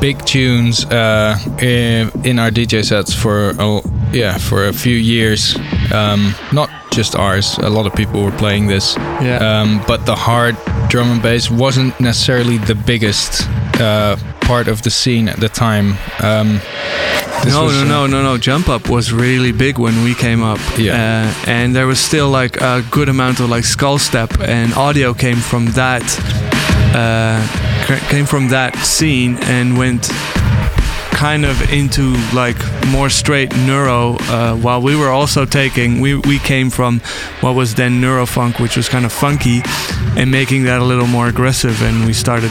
big tunes uh, in, in our DJ sets for a, yeah for a few years. Um, not just ours. A lot of people were playing this. Yeah. Um, but the hard drum and bass wasn't necessarily the biggest uh, part of the scene at the time. Um, no, no, no, no, no. Jump Up was really big when we came up. Yeah. Uh, and there was still like a good amount of like skull step and audio came from that uh, came from that scene and went kind of into like more straight neuro, uh, while we were also taking we we came from what was then neurofunk, which was kind of funky, and making that a little more aggressive, and we started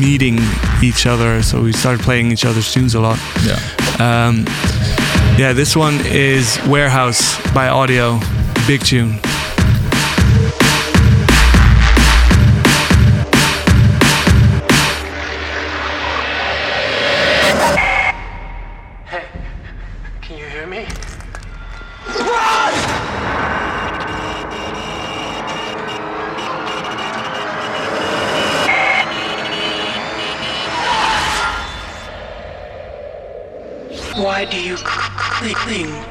meeting each other. So we started playing each other's tunes a lot. Yeah. Um, yeah, this one is Warehouse by Audio, big tune.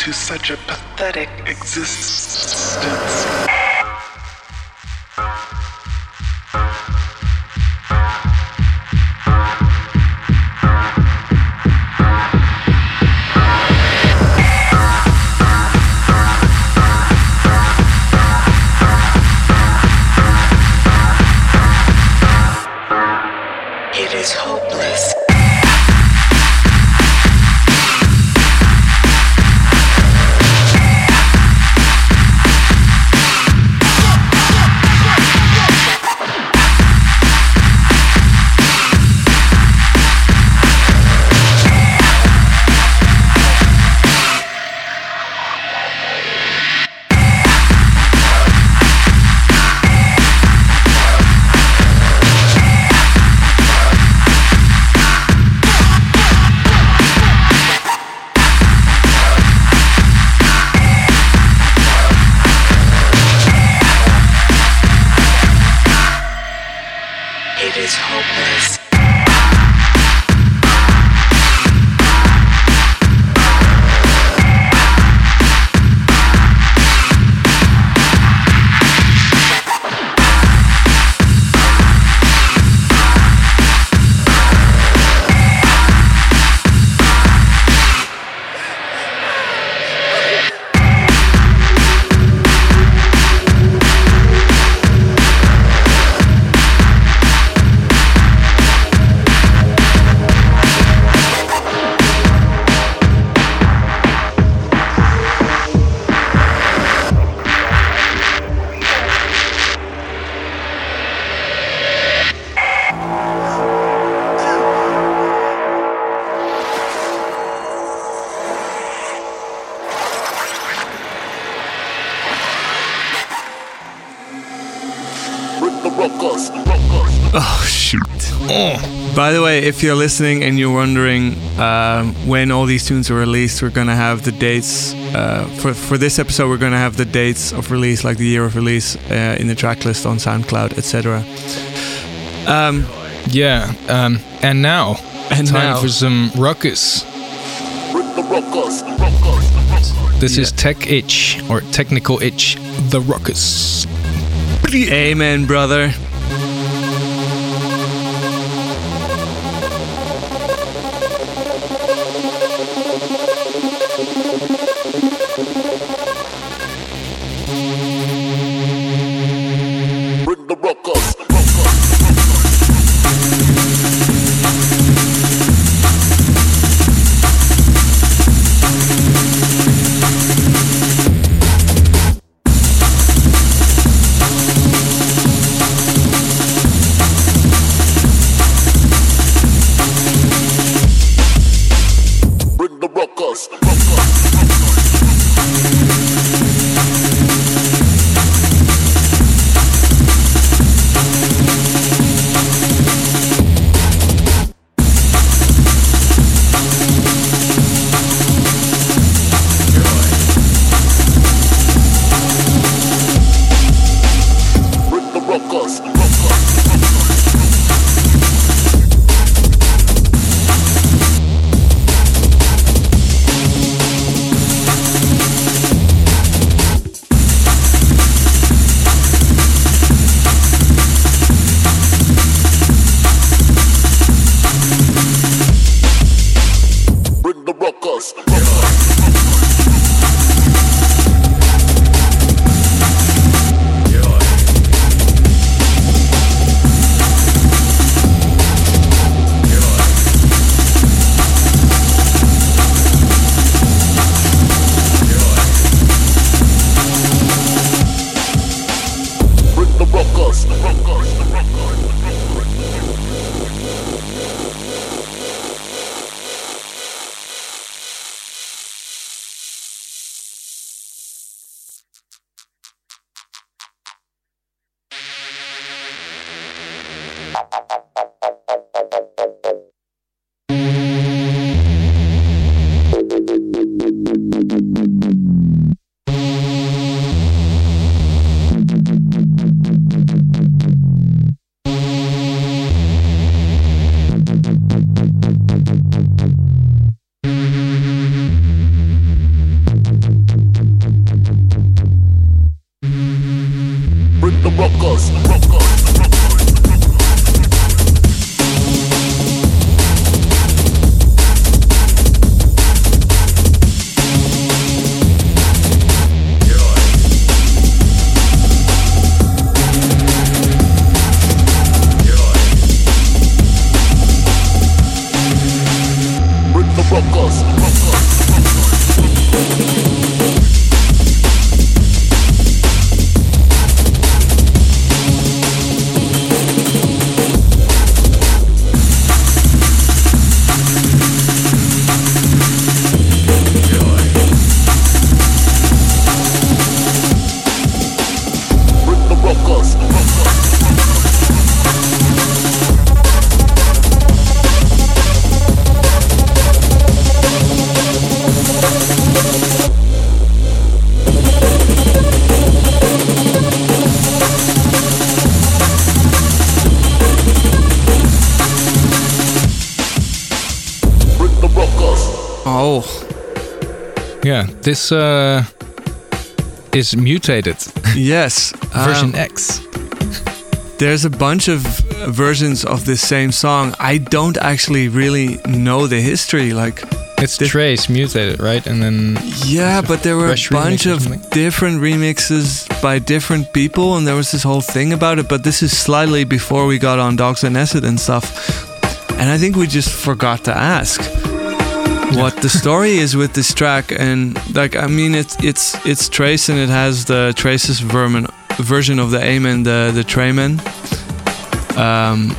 To such a pathetic existence? By the way, if you're listening and you're wondering um, when all these tunes are released, we're gonna have the dates uh, for for this episode. We're gonna have the dates of release, like the year of release, uh, in the track list on SoundCloud, etc. Um, Yeah. Um, and now, And time now- for some ruckus. This is Tech Itch or Technical Itch, the ruckus. amen, brother. This uh, is mutated yes. version Um, X. There's a bunch of versions of this same song. I don't actually really know the history. Like, It's the- Trace mutated, right? And then yeah, but there were a bunch of different remixes by different people, and there was this whole thing about it. But this is slightly before we got on Dogs On Acid and stuff. And I think we just forgot to ask what the story is with this track. And like, I mean, it's it's it's Trace, and it has the Trace's vermin, version of the Amen, the the Trayman. Um,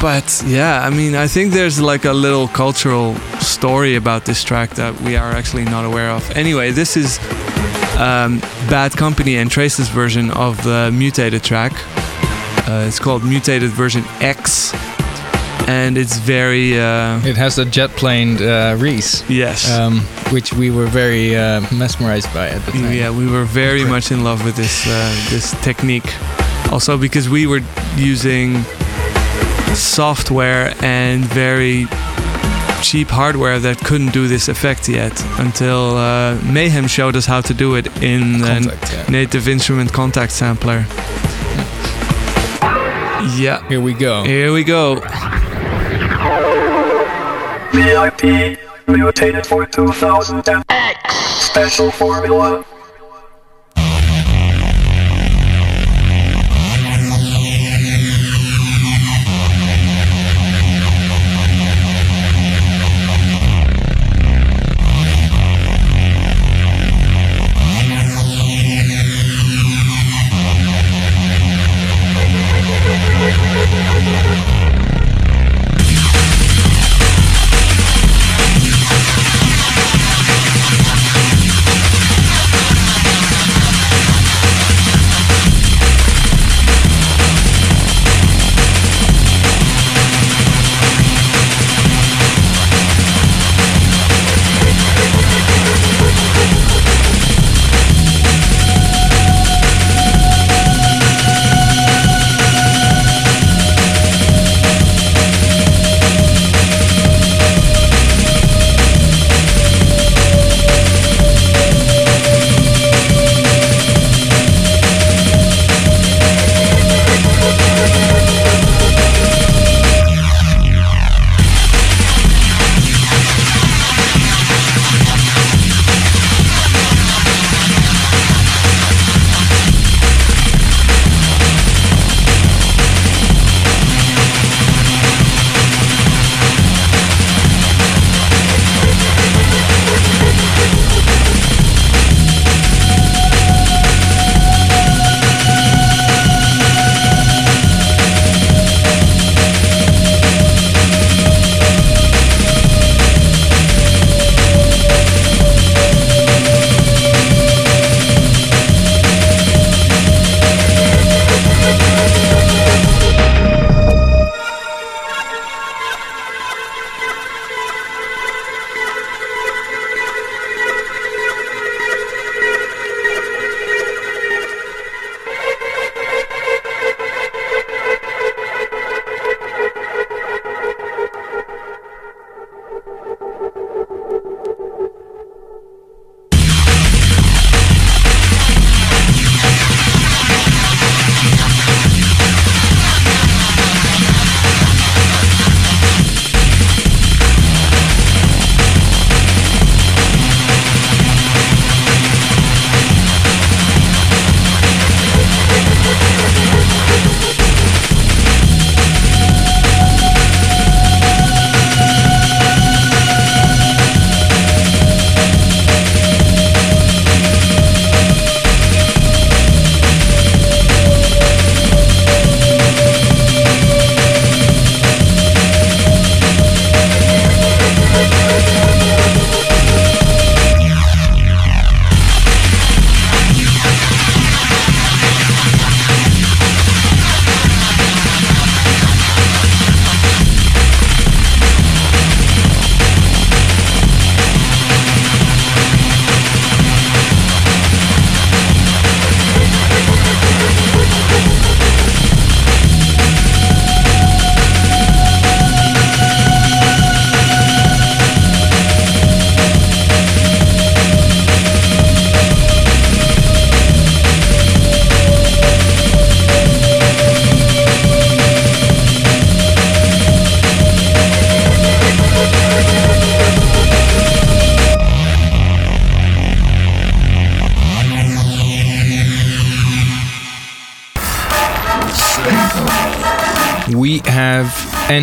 but yeah, I mean, I think there's like a little cultural story about this track that we are actually not aware of. Anyway, this is um, Bad Company and Trace's version of the mutated track. Uh, it's called Mutated Version X, and it's very uh, it has a jet planed uh, Reese, yes. um, which we were very uh, mesmerized by at the time. Yeah, we were very much in love with this uh, this technique. Also because we were using software and very cheap hardware that couldn't do this effect yet until uh, Mayhem showed us how to do it in a Kontakt, yeah. native instrument Kontakt sampler. Yeah, Here we go. here we go. VIP mutated for 2000 and special formula.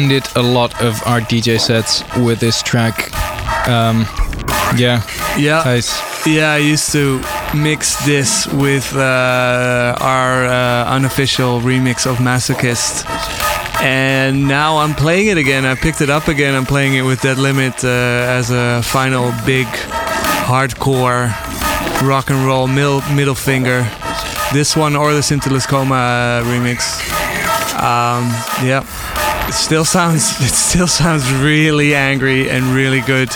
Ended a lot of our DJ sets with this track. Um, yeah, Yeah. Yeah, I used to mix this with uh, our uh, unofficial remix of Masochist. And now I'm playing it again. I picked it up again. I'm playing it with Dead Limit uh, as a final big hardcore rock and roll middle, middle finger. This one or the Scintillas Coma remix. Um, yeah, it still sounds it still sounds really angry and really good.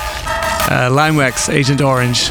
Uh, Limewax, Agent Orange.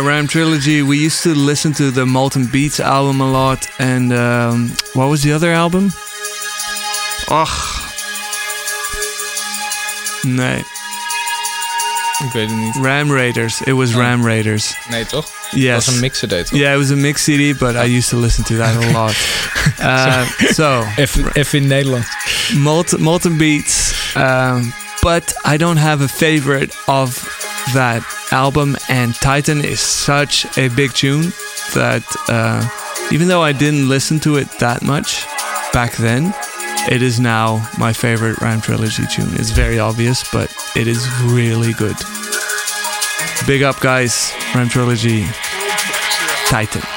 Ram Trilogy. We used to listen to the Molten Beats album a lot. And um, what was the other album? Och. Nee, Ik weet het niet. Ram Raiders. It was Oh. Ram Raiders. Nee, toch? Yes. Dat was een mixer date, toch? Yeah, it was a mix CD, but I used to listen to that a lot. uh, so, Even, even in Nederland. Molten, Molten Beats. Um, but I don't have a favorite of that album. And Titan is such a big tune that uh, even though I didn't listen to it that much back then, it is now my favorite Ram Trilogy tune. It's very obvious, but it is really good. Big up, guys. Ram Trilogy. Titan.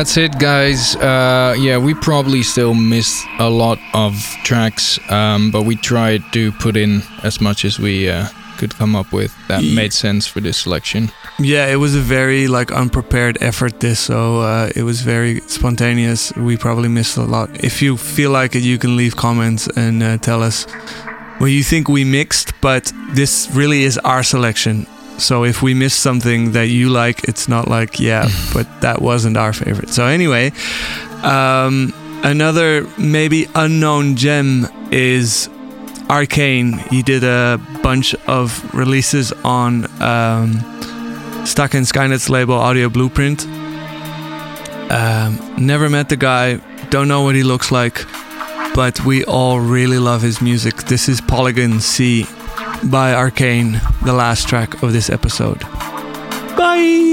That's it, guys. Uh, yeah, we probably still missed a lot of tracks, um, but we tried to put in as much as we uh, could come up with that made sense for this selection. Yeah, it was a very like unprepared effort. This, so uh, it was very spontaneous. We probably missed a lot. If you feel like it, you can leave comments and uh, tell us what you think we mixed. But this really is our selection. So if we miss something that you like, it's not like yeah, but that wasn't our favorite. So anyway, um, another maybe unknown gem is Arcane. He did a bunch of releases on. Um, Stakka and Skynet's label Audio Blueprint. Um, never met the guy, don't know what he looks like, but we all really love his music. This is Polygon C by Arcane, the last track of this episode. Bye!